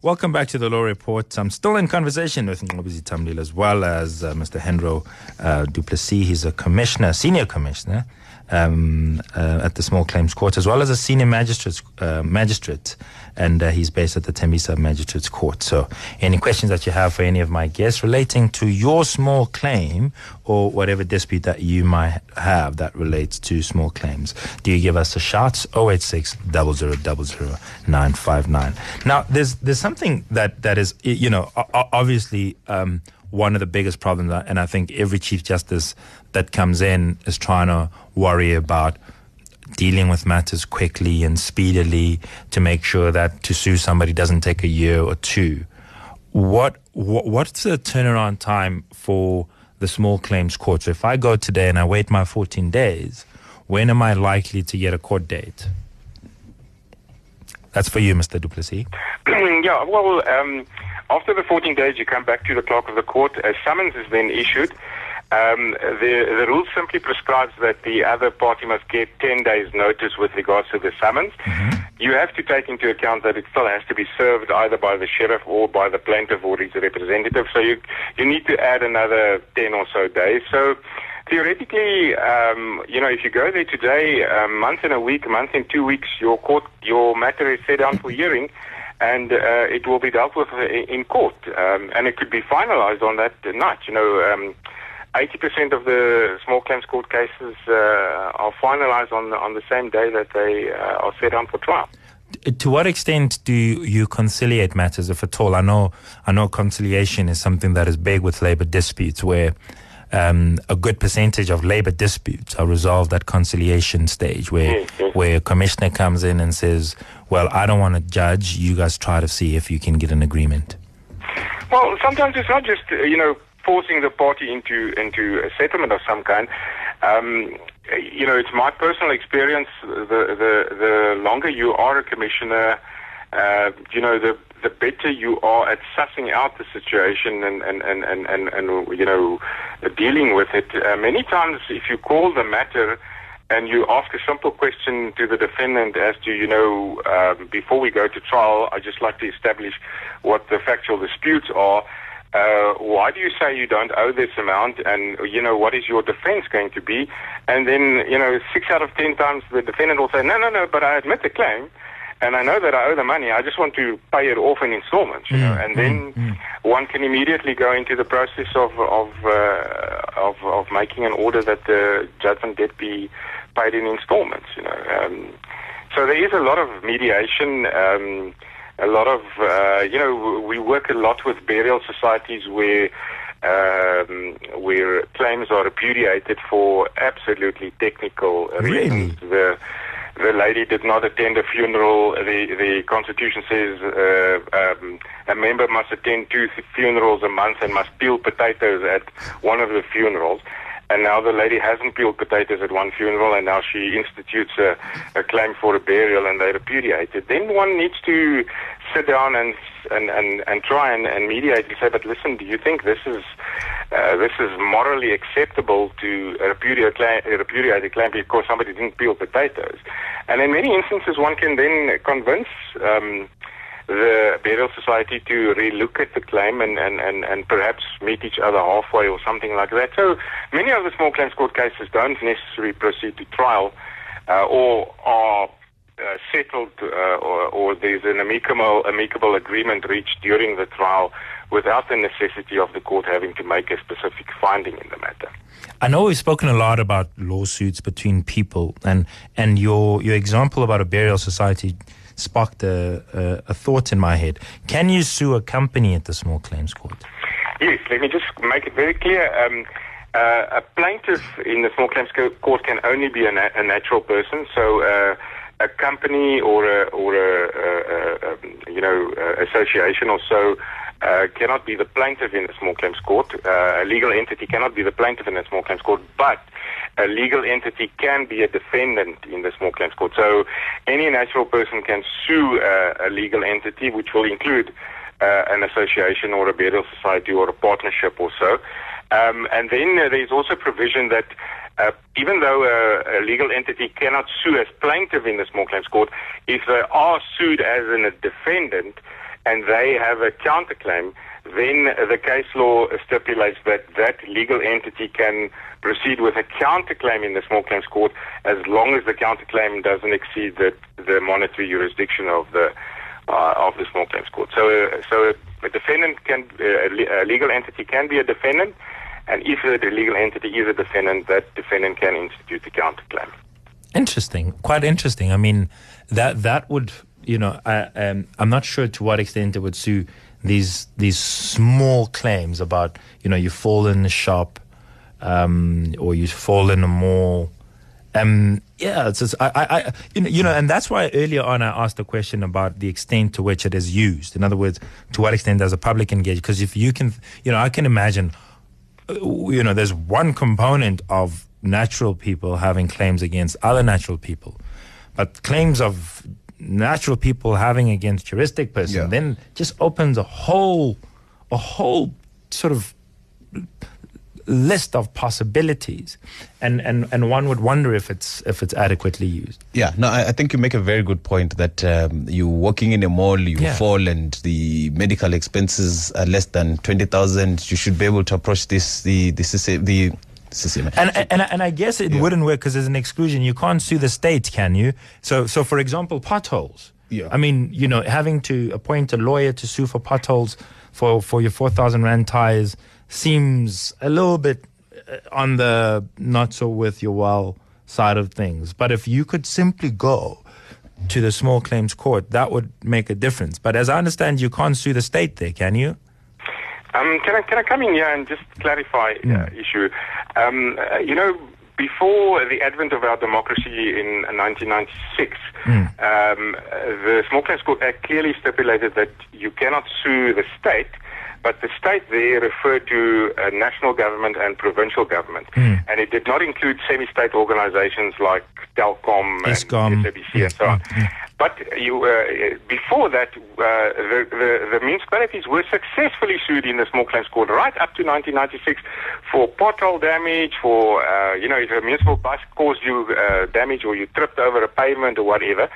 Welcome back to the Law Report. I'm still in conversation with Nqobizitha Mlilo as well as uh, Mr. Henro uh, Du Plessis. He's a commissioner, senior commissioner um, uh, at the Small Claims Court, as well as a senior magistrate, uh, magistrate and uh, he's based at the Thembisa Magistrates Court. So, any questions that you have for any of my guests relating to your small claim or whatever dispute that you might have that relates to small claims, do you give us a shout? 086 959. Now, there's there's something that that is you know obviously um, one of the biggest problems, uh, and I think every chief justice that comes in is trying to worry about dealing with matters quickly and speedily to make sure that to sue somebody doesn't take a year or two. What, what what's the turnaround time for the small claims court? So if I go today and I wait my 14 days, when am I likely to get a court date? That's for you, Mr. Du Plessis. [CLEARS THROAT] yeah, well, um, after the 14 days, you come back to the clerk of the court. A summons is then issued. Um, the, the rule simply prescribes that the other party must get 10 days' notice with regards to the summons. Mm-hmm. You have to take into account that it still has to be served either by the sheriff or by the plaintiff or his representative. So you, you need to add another 10 or so days. So theoretically, um, you know, if you go there today, a month in a week, a month in two weeks, your court, your matter is set down for hearing, and uh, it will be dealt with in court, um, and it could be finalized on that night. You know. Um, 80% of the small claims court cases uh, are finalized on the, on the same day that they uh, are set down for trial. To what extent do you conciliate matters, if at all? I know, I know conciliation is something that is big with labor disputes, where um, a good percentage of labor disputes are resolved at conciliation stage, where Mm-hmm. where a commissioner comes in and says, "Well, I don't want to judge. You guys try to see if you can get an agreement." Well, sometimes it's not just uh, you know forcing the party into into a settlement of some kind. Um, you know, it's my personal experience. The the the longer you are a commissioner, uh, you know, the the better you are at sussing out the situation and and and and and, and you know, dealing with it. Uh, many times, if you call the matter. And you ask a simple question to the defendant as to, you know, um, before we go to trial, I'd just like to establish what the factual disputes are. Uh, why do you say you don't owe this amount? And, you know, what is your defense going to be? And then, you know, six out of ten times the defendant will say, no, no, no, but I admit the claim. And I know that I owe the money. I just want to pay it off in installments, you know. And then one can immediately go into the process of of, uh, of of making an order that the judgment debt be paid in installments, you know. Um, so there is a lot of mediation. Um, a lot of, uh, you know, we work a lot with burial societies where um, where claims are repudiated for absolutely technical reasons. The the lady did not attend a funeral. The the constitution says uh, um, a member must attend two funerals a month and must peel potatoes at one of the funerals. And now the lady hasn't peeled potatoes at one funeral, and now she institutes a, a claim for a burial, and they repudiate it. Then one needs to sit down and and and, and try and, and mediate and say, but listen, do you think this is uh, this is morally acceptable to repudiate, repudiate a claim because somebody didn't peel potatoes? And in many instances, one can then convince. Um, the burial society to relook at the claim and, and, and, and perhaps meet each other halfway or something like that. So many of the small claims court cases don't necessarily proceed to trial uh, or are uh, settled uh, or, or there's an amicable, amicable agreement reached during the trial without the necessity of the court having to make a specific finding in the matter. I know we've spoken a lot about lawsuits between people, and and your your example about a burial society sparked a, a, a thought in my head. Can you sue a company at the small claims court? Yes, let me just make it very clear. Um, uh, a plaintiff in the small claims court can only be a, na- a natural person. So uh, a company or a, or a, a, a, a you know association or so uh, cannot be the plaintiff in a small claims court. Uh, a legal entity cannot be the plaintiff in a small claims court, but a legal entity can be a defendant in the small claims court. So any natural person can sue uh, a legal entity, which will include uh, an association or a burial society or a partnership or so. Um, and then uh, there's also provision that uh, even though a, a legal entity cannot sue as plaintiff in the small claims court, if they are sued as a defendant and they have a counterclaim, then the case law stipulates that that legal entity can proceed with a counterclaim in the small claims court as long as the counterclaim doesn't exceed the, the monetary jurisdiction of the uh, of the small claims court. So, uh, so a defendant can uh, a legal entity can be a defendant, and if the legal entity is a defendant, that defendant can institute a counterclaim. Interesting, quite interesting. I mean, that that would you know I um, I'm not sure to what extent it would sue these these small claims about you know you fall in the shop um, or you fall in a mall Um, yeah, it's just, I, I, you know, you know, and that's why earlier on I asked the question about the extent to which it is used. In other words, to what extent does the public engage? Because if you can, you know, I can imagine, Uh, you know, there's one component of natural people having claims against other natural people, but claims of natural people having against juristic person Yeah. then just opens a whole, a whole sort of list of possibilities, and, and, and one would wonder if it's if it's adequately used. Yeah, no, I, I think you make a very good point that um, you walking in a mall, you Yeah. fall, and the medical expenses are less than twenty thousand. You should be able to approach this the the the CCMA. And and and I guess it wouldn't work because there's an exclusion. You can't sue the state, can you? So so for example, potholes. Yeah. I mean, you know, having to appoint a lawyer to sue for potholes for for your four thousand rand tires seems a little bit uh, on the not so with your well side of things. But if you could simply go to the small claims court, that would make a difference. But as I understand, you can't sue the state there, can you? Um, can I can I come in here and just clarify uh, issue? Um, uh, you know, before the advent of our democracy in 1996, um, uh, the Small Claims Court Act clearly stipulated that you cannot sue the state. But the state there referred to uh, national government and provincial government, and it did not include semi-state organizations like Telkom Eskom. and SABC and so on. But you, uh, before that, uh, the, the, the municipalities were successfully sued in the small claims court right up to 1996 for pothole damage, for, uh, you know, if a municipal bus caused you uh, damage or you tripped over a pavement or whatever.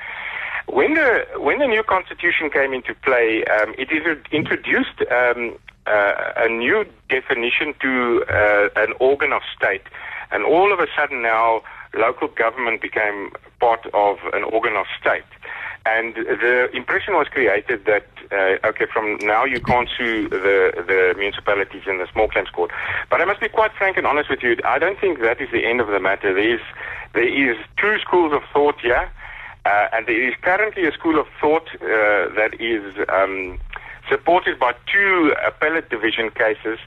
When the when the new constitution came into play, um, it introduced um, uh, a new definition to uh, an organ of state, and all of a sudden now local government became part of an organ of state. And the impression was created that uh, okay, from now you can't sue the the municipalities in the small claims court. But I must be quite frank and honest with you. I don't think that is the end of the matter. There is there is two schools of thought here. Uh, and there is currently a school of thought uh, that is um, supported by two appellate division cases,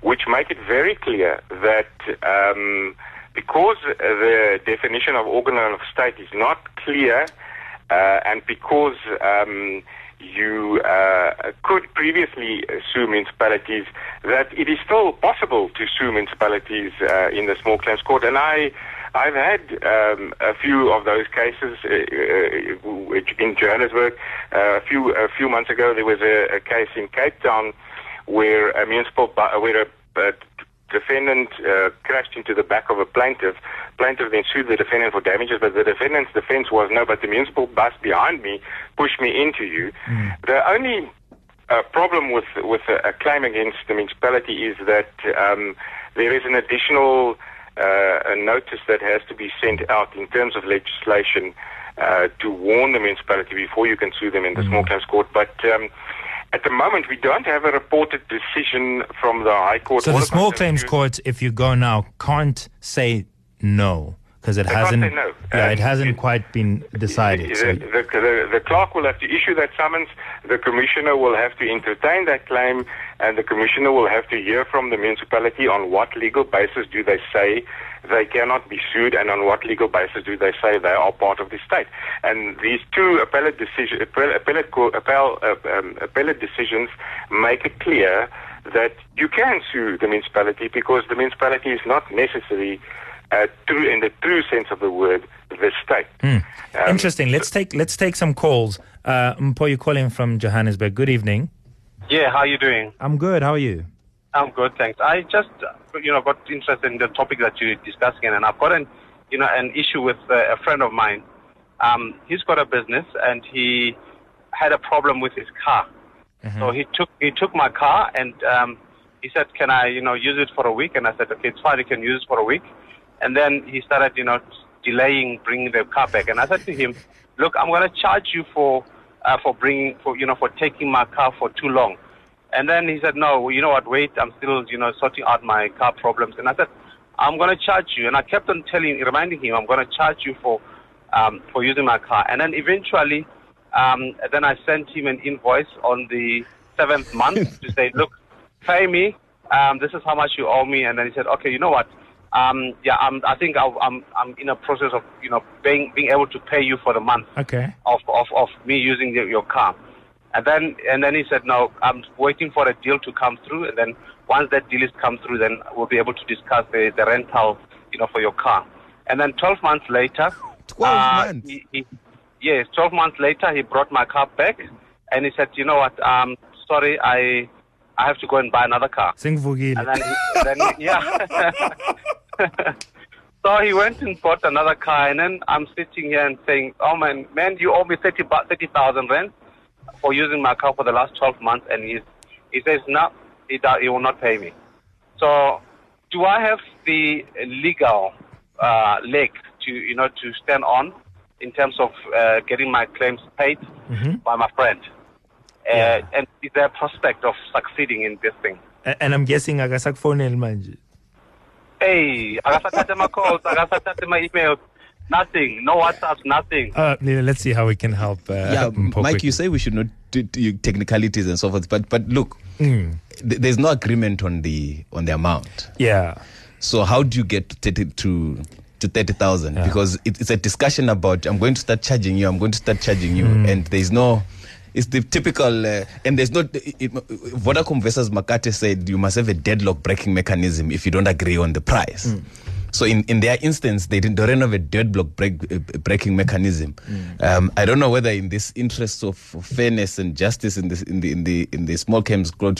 which make it very clear that um, because the definition of organ of state is not clear, uh, and because um, you uh, could previously sue municipalities, that it is still possible to sue municipalities uh, in the small claims court. And I. I've had um, a few of those cases uh, uh, in Johannesburg. Uh, a few a few months ago, there was a, a case in Cape Town where a municipal where a, a defendant uh, crashed into the back of a plaintiff. Plaintiff then sued the defendant for damages, but the defendant's defense was no, but the municipal bus behind me pushed me into you. The only uh, problem with with a, a claim against the municipality is that um, there is an additional uh, a notice that has to be sent out in terms of legislation uh, to warn the municipality before you can sue them in the small claims court. But um, at the moment, we don't have a reported decision from the High Court. So the small claims court, if you go now, can't say no because it They hasn't. no. Yeah, Um, it hasn't it- quite been decided. So, the, the, the clerk will have to issue that summons. The commissioner will have to entertain that claim, and the commissioner will have to hear from the municipality on what legal basis do they say they cannot be sued, and on what legal basis do they say they are part of the state. And these two appellate decision, appellate, uh, um, appellate decisions make it clear that you can sue the municipality because the municipality is not necessarily uh, true in the true sense of the word, the state. Um, Interesting. Let's take let's take some calls. Uh, Mpo, you're calling from Johannesburg. Good evening. Yeah, how are you doing? I'm good. How are you? I'm good, thanks. I just, you know, got interested in the topic that you're discussing, and I've got an, you know, an issue with uh, a friend of mine. Um, he's got a business, and he had a problem with his car. So he took he took my car, and um, he said, "Can I, you know, use it for a week?" And I said, "Okay, it's fine. You can use it for a week." And then he started, you know, delaying bringing the car back. And I said to him, "Look, I'm going to charge you for uh, for bringing for you know for taking my car for too long." And then he said, "No, you know what? Wait, I'm still you know sorting out my car problems." And I said, "I'm going to charge you." And I kept on telling, reminding him, "I'm going to charge you for um, for using my car." And then eventually, um, then I sent him an invoice on the seventh month [LAUGHS] to say, "Look, pay me. Um, this is how much you owe me." And then he said, "Okay, you know what? Um, yeah, I'm, I think I'll, I'm I'm in a process of you know being being able to pay you for the month Okay. of of, of me using the, your car. And then and then he said, no, I'm waiting for a deal to come through, and then once that deal is come through, then we'll be able to discuss the, the rental, you know, for your car. And then 12 months later, 12 uh, months? He, he, yes, 12 months later, he brought my car back, and he said, you know what, um, sorry, I I have to go and buy another car. Singvugile. And then, he, then he- yeah. [LAUGHS] [LAUGHS] so he went and bought another car, and then I'm sitting here and saying, "Oh man, man, you owe me thirty thirty thousand rand for using my car for the last twelve months," and he he says, "No, he he will not pay me." So, do I have the legal uh, leg to you know to stand on in terms of uh, getting my claims paid by my friend? Uh, and is there a prospect of succeeding in this thing? And I'm guessing akasakufoneli manje. Hey, I got akasathathe my calls, I got akasathathe my emails, nothing, no WhatsApp. nothing. Uh, let's see how we can help. Uh, yeah, help Mike, you say we should not do, do technicalities and so forth, but but look, Mm. th- there's no agreement on the on the amount. Yeah. So how do you get to thirty to to thirty thousand? Because it, it's a discussion about I'm going to start charging you, I'm going to start charging you, Mm. and there's no. It's the typical, uh, and there's not. It, it, Vodacom versus Makate said you must have a deadlock breaking mechanism if you don't agree on the price. Mm. So in, in their instance, they didn't, they don't have a deadlock break, uh, breaking mechanism. Mm. Um, I don't know whether in this interest of fairness and justice in this in the in the in the small claims court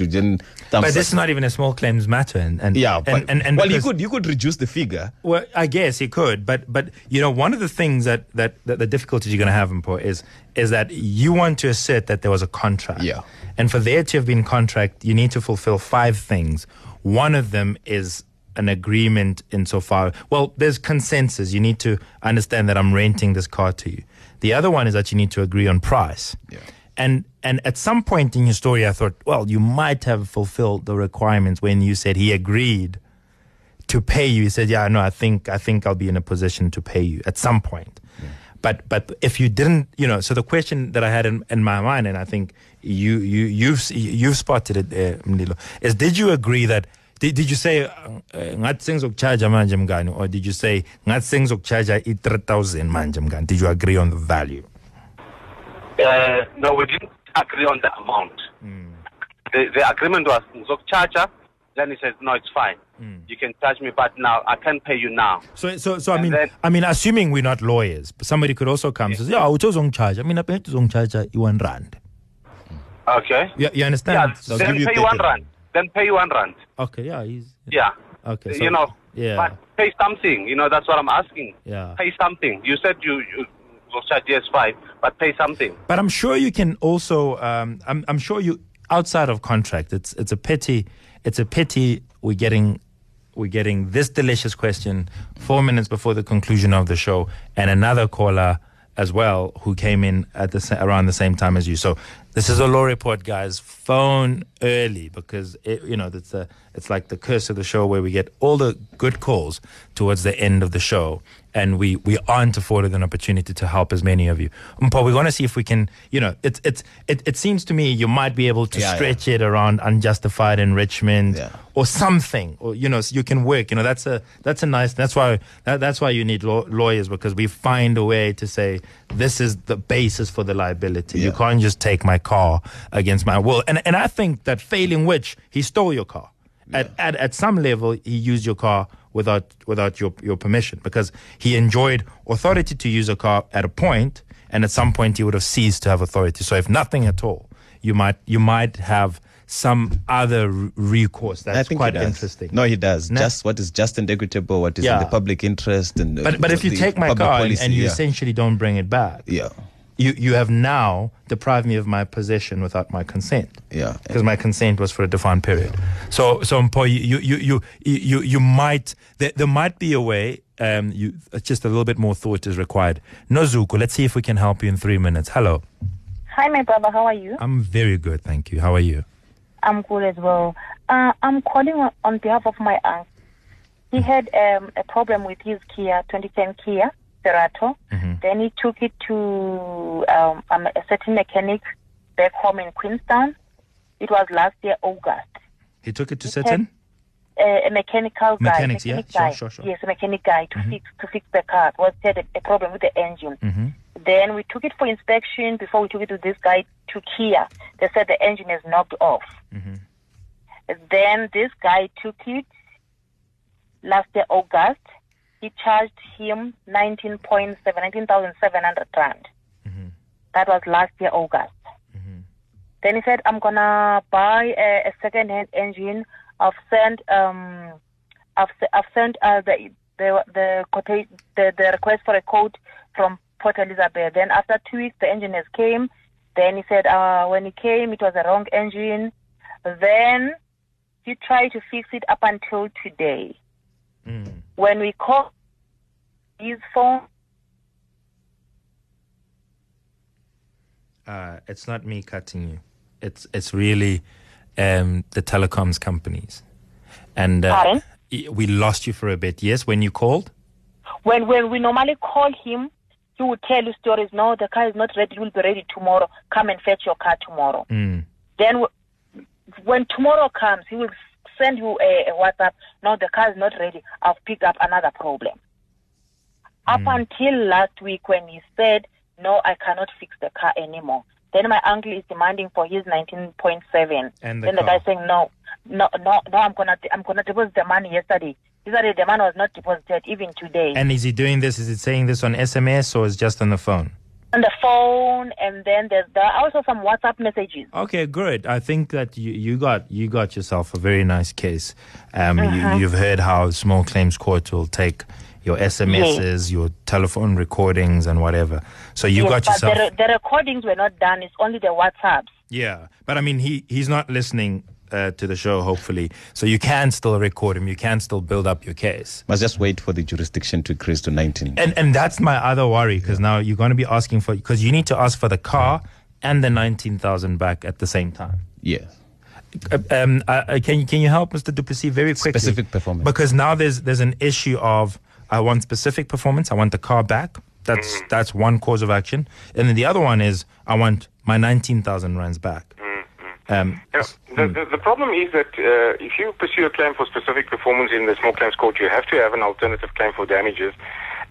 But this is not even a small claims matter, and, and yeah, and, but, and, and well, you could you could reduce the figure. Well, I guess you could, but but you know, one of the things that that, that the difficulties you're going to have, Mpo, is is that you want to assert that there was a contract. Yeah. And for there to have been contract, you need to fulfill five things. One of them is an agreement insofar. Well, there's consensus. You need to understand that I'm renting this car to you. The other one is that you need to agree on price. Yeah. And and at some point in your story, I thought, well, you might have fulfilled the requirements when you said he agreed to pay you. He said, "Yeah, no, I think I think I'll be in a position to pay you at some point." But but if you didn't, you know, so the question that I had in, in my mind, and I think you you you've you've spotted it, uh, Mlilo, is did you agree that? Did, did you say uh, ngathi sengizokucharge manje mngani or did you say ngathi sengizokucharge i-3000 manje mngani did you agree on the value Uh, no, we didn't agree on the amount. The, the agreement was charger. Then he said, no, it's fine. You can charge me, but now I can't pay you now. So, so, so I And mean, then- I mean, assuming we're not lawyers, but somebody could also come and say, "Yeah, uzong charge." I mean, I paid uzong charge you one rand. Okay. You, you understand? Yeah, then pay you one rand. Then pay you one rand. Okay, yeah, he's Yeah. okay. So, you know, yeah, but pay something. You know, that's what I'm asking. yeah. Pay something. You said you, you will charge yes, fine, but pay something. But I'm sure you can also. Um, I'm, I'm sure you outside of contract. It's it's a pity. It's a pity we're getting we're getting this delicious question four minutes before the conclusion of the show, and another caller as well who came in at the around the same time as you. So this is a law report, guys. Phone early because it, you know it's a it's like the curse of the show where we get all the good calls towards the end of the show, and we we aren't afforded an opportunity to help as many of you. But we want to see if we can. You know, it's it's it, it seems to me you might be able to Yeah, yeah. stretch it around unjustified enrichment Yeah. or something, or you know, so you can work. You know, that's a that's a nice. That's why that, that's why you need law, lawyers because we find a way to say this is the basis for the liability. You can't just take my car against my will. And and I think that failing which he stole your car. At, at at some level, he used your car without without your your permission because he enjoyed authority to use a car at a point, and at some point he would have ceased to have authority. So if nothing at all, you might you might have some other recourse. That's quite interesting. No, he does. No? Just what is just and equitable, what is Yeah. in the public interest, and uh, But but if you take my car and- policy, and you yeah. essentially don't bring it back, yeah, you you have now deprived me of my possession without my consent. yeah, because my consent was for a defined period. So, so Mpo, you, you, you, you, you, you might, there, there might be a way, um, you, uh, just a little bit more thought is required. Nozuko, let's see if we can help you in three minutes. Hello. Hi, my brother. How are you? I'm very good, thank you. How are you? I'm good as well. Uh, I'm calling on, on behalf of my aunt. He had um, a problem with his Kia, 2010 Kia Cerato. Then he took it to um, um, a certain mechanic back home in Queenstown. It was last year, August. He took it to Okay. Sutton? a, a mechanical guy. Mechanics, yeah. mechanic Sure, guy. sure, sure. Yes, a mechanic guy to fix to fix the car. Was had a, a problem with the engine. Mm-hmm. Then we took it for inspection. Before we took it to this guy to Kia, they said the engine is knocked off. Mm-hmm. Then this guy took it last year August. He charged him 19.7, 19,700 rand. That was last year August. Then he said, I'm gonna buy a, a second-hand engine. I've sent um, I've, I've sent uh, the the the, the the request for a quote from Port Elizabeth. Then after two weeks, the engineers came. Then he said, uh, when he came, it was a wrong engine. Then he tried to fix it up until today. When we call his phone, Uh, it's not me cutting you. It's it's really um, the telecoms companies. And uh, we lost you for a bit. Yes, when you called. when when we normally call him, he would tell you stories. No, the car is not ready. It will be ready tomorrow. Come and fetch your car tomorrow. Mm. Then when tomorrow comes, he will send you a, a WhatsApp. No, the car is not ready. I've picked up another problem. Up mm. until last week when he said, no, I cannot fix the car anymore. Then my uncle is demanding for his 19.7. And the then the guy saying, no, no, no, no, I'm gonna, I'm gonna deposit the money yesterday. Yesterday the money was not deposited, even today. And is he doing this? Is it saying this on SMS or is just on the phone? On the phone, and then there's there are also some WhatsApp messages. Okay, good. I think that you, you got you got yourself a very nice case. Um, Mhm. you, you've heard how small claims court will take your SMSs, your telephone recordings, and whatever. So you Yes, got yourself. The, re- the recordings were not done. It's only the WhatsApps. Yeah, but I mean, he he's not listening uh, to the show. Hopefully, so you can still record him. You can still build up your case. Must just wait for the jurisdiction to increase to 19. And and that's my other worry because now you're going to be asking for because you need to ask for the car and the nineteen thousand back at the same time. Yeah. Uh, um, uh, uh, can you can you help Mr. Du Plessis very quickly? Specific performance. Because now there's there's an issue of I want specific performance. I want the car back. That's that's one cause of action, and then the other one is I want my nineteen thousand rands back. Um, Yeah, the, the, the problem is that uh, if you pursue a claim for specific performance in the small claims court, you have to have an alternative claim for damages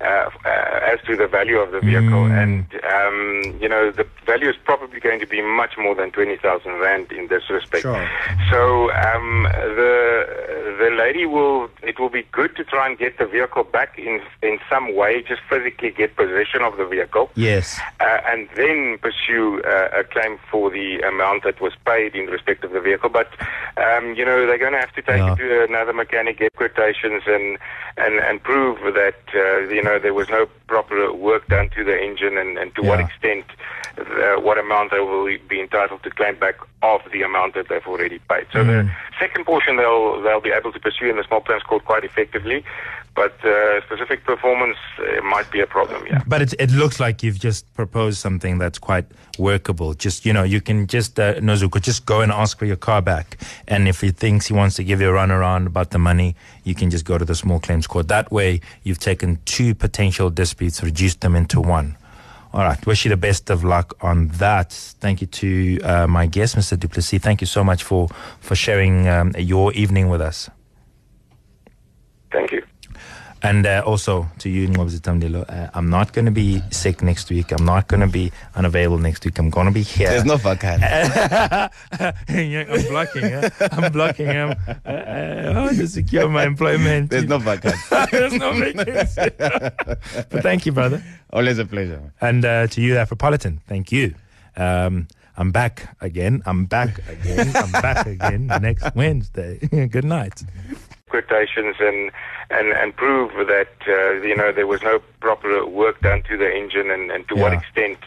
uh, uh, as to the value of the vehicle. And, um, you know, the value is probably going to be much more than 20,000 Rand in this respect. Sure. So um, the the lady will, it will be good to try and get the vehicle back in, in some way, just physically get possession of the vehicle yes. uh, and then pursue uh, a claim for the amount that was paid in respect of the vehicle. But um, you know they're going to have to take Yeah. it to another mechanic, get quotations, and and and prove that uh, you know there was no proper work done to the engine, and, and to what extent, uh, what amount they will be entitled to claim back of the amount that they've already paid. So the second portion they'll they'll be able to pursue in the small claims court quite effectively. But uh, specific performance uh, might be a problem, yeah. But it, it looks like you've just proposed something that's quite workable. Just, you know, you can just, uh, Nozuko, just go and ask for your car back. And if he thinks he wants to give you a runaround about the money, you can just go to the small claims court. That way, you've taken two potential disputes, reduced them into one. All right. Wish you the best of luck on that. Thank you to uh, my guest, Mr. Du Plessis. Thank you so much for, for sharing um, your evening with us. Thank you. And uh, also to you, Nqobizitha Mlilo, uh, I'm not going to be sick next week. I'm not going to be unavailable next week. I'm going to be here. There's no vacant. [LAUGHS] Yeah, I'm blocking. huh? I'm blocking him. Uh, uh, I want to secure my employment. There's no vacant. [LAUGHS] There's no vacancy. [LAUGHS] but thank you, brother. Always a pleasure. And uh, to you, Afropolitan, thank you. Um, I'm back again. I'm back again. I'm back again next Wednesday. Good night. Quotations and and and prove that uh, you know there was no proper work done to the engine and, and to what extent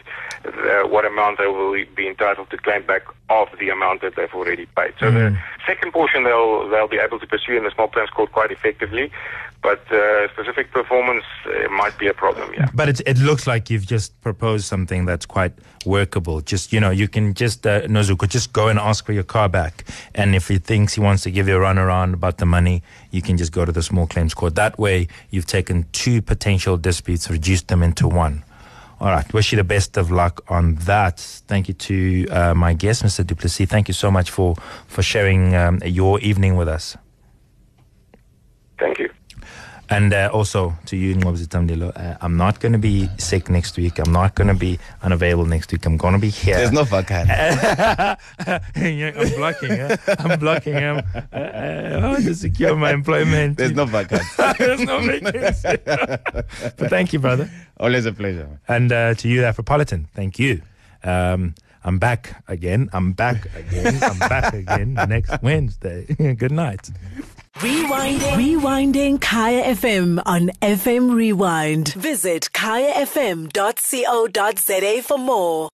uh, what amount they will be entitled to claim back of the amount that they've already paid. So the second portion they'll they'll be able to pursue in the small claims court quite effectively, but uh, specific performance uh, might be a problem. Yeah. But it, it looks like you've just proposed something that's quite workable. Just, you know, you can just, uh, Nozuko, just go and ask for your car back. And if he thinks he wants to give you a runaround about the money, you can just go to the small claims court. That way, you've taken two potential disputes, reduced them into one. All right. Wish you the best of luck on that. Thank you to uh, my guest, Mr. Du Plessis. Thank you so much for, for sharing um, your evening with us. Thank you. And uh, also to you, Nqobizitha Mlilo, uh, I'm not going to be sick next week. I'm not going to be unavailable next week. I'm going to be here. There's no vacant. [LAUGHS] I'm blocking. eh? I'm blocking him. Uh, uh, how to secure my employment? There's no vacant. [LAUGHS] There's no vacancy. [LAUGHS] but thank you, brother. Always a pleasure. And uh, to you, Afropolitan, thank you. Um, I'm back again. I'm back again. I'm back again next Wednesday. Good night. Rewinding. Rewinding Kaya FM on FM Rewind. Visit kayafm.co.za for more.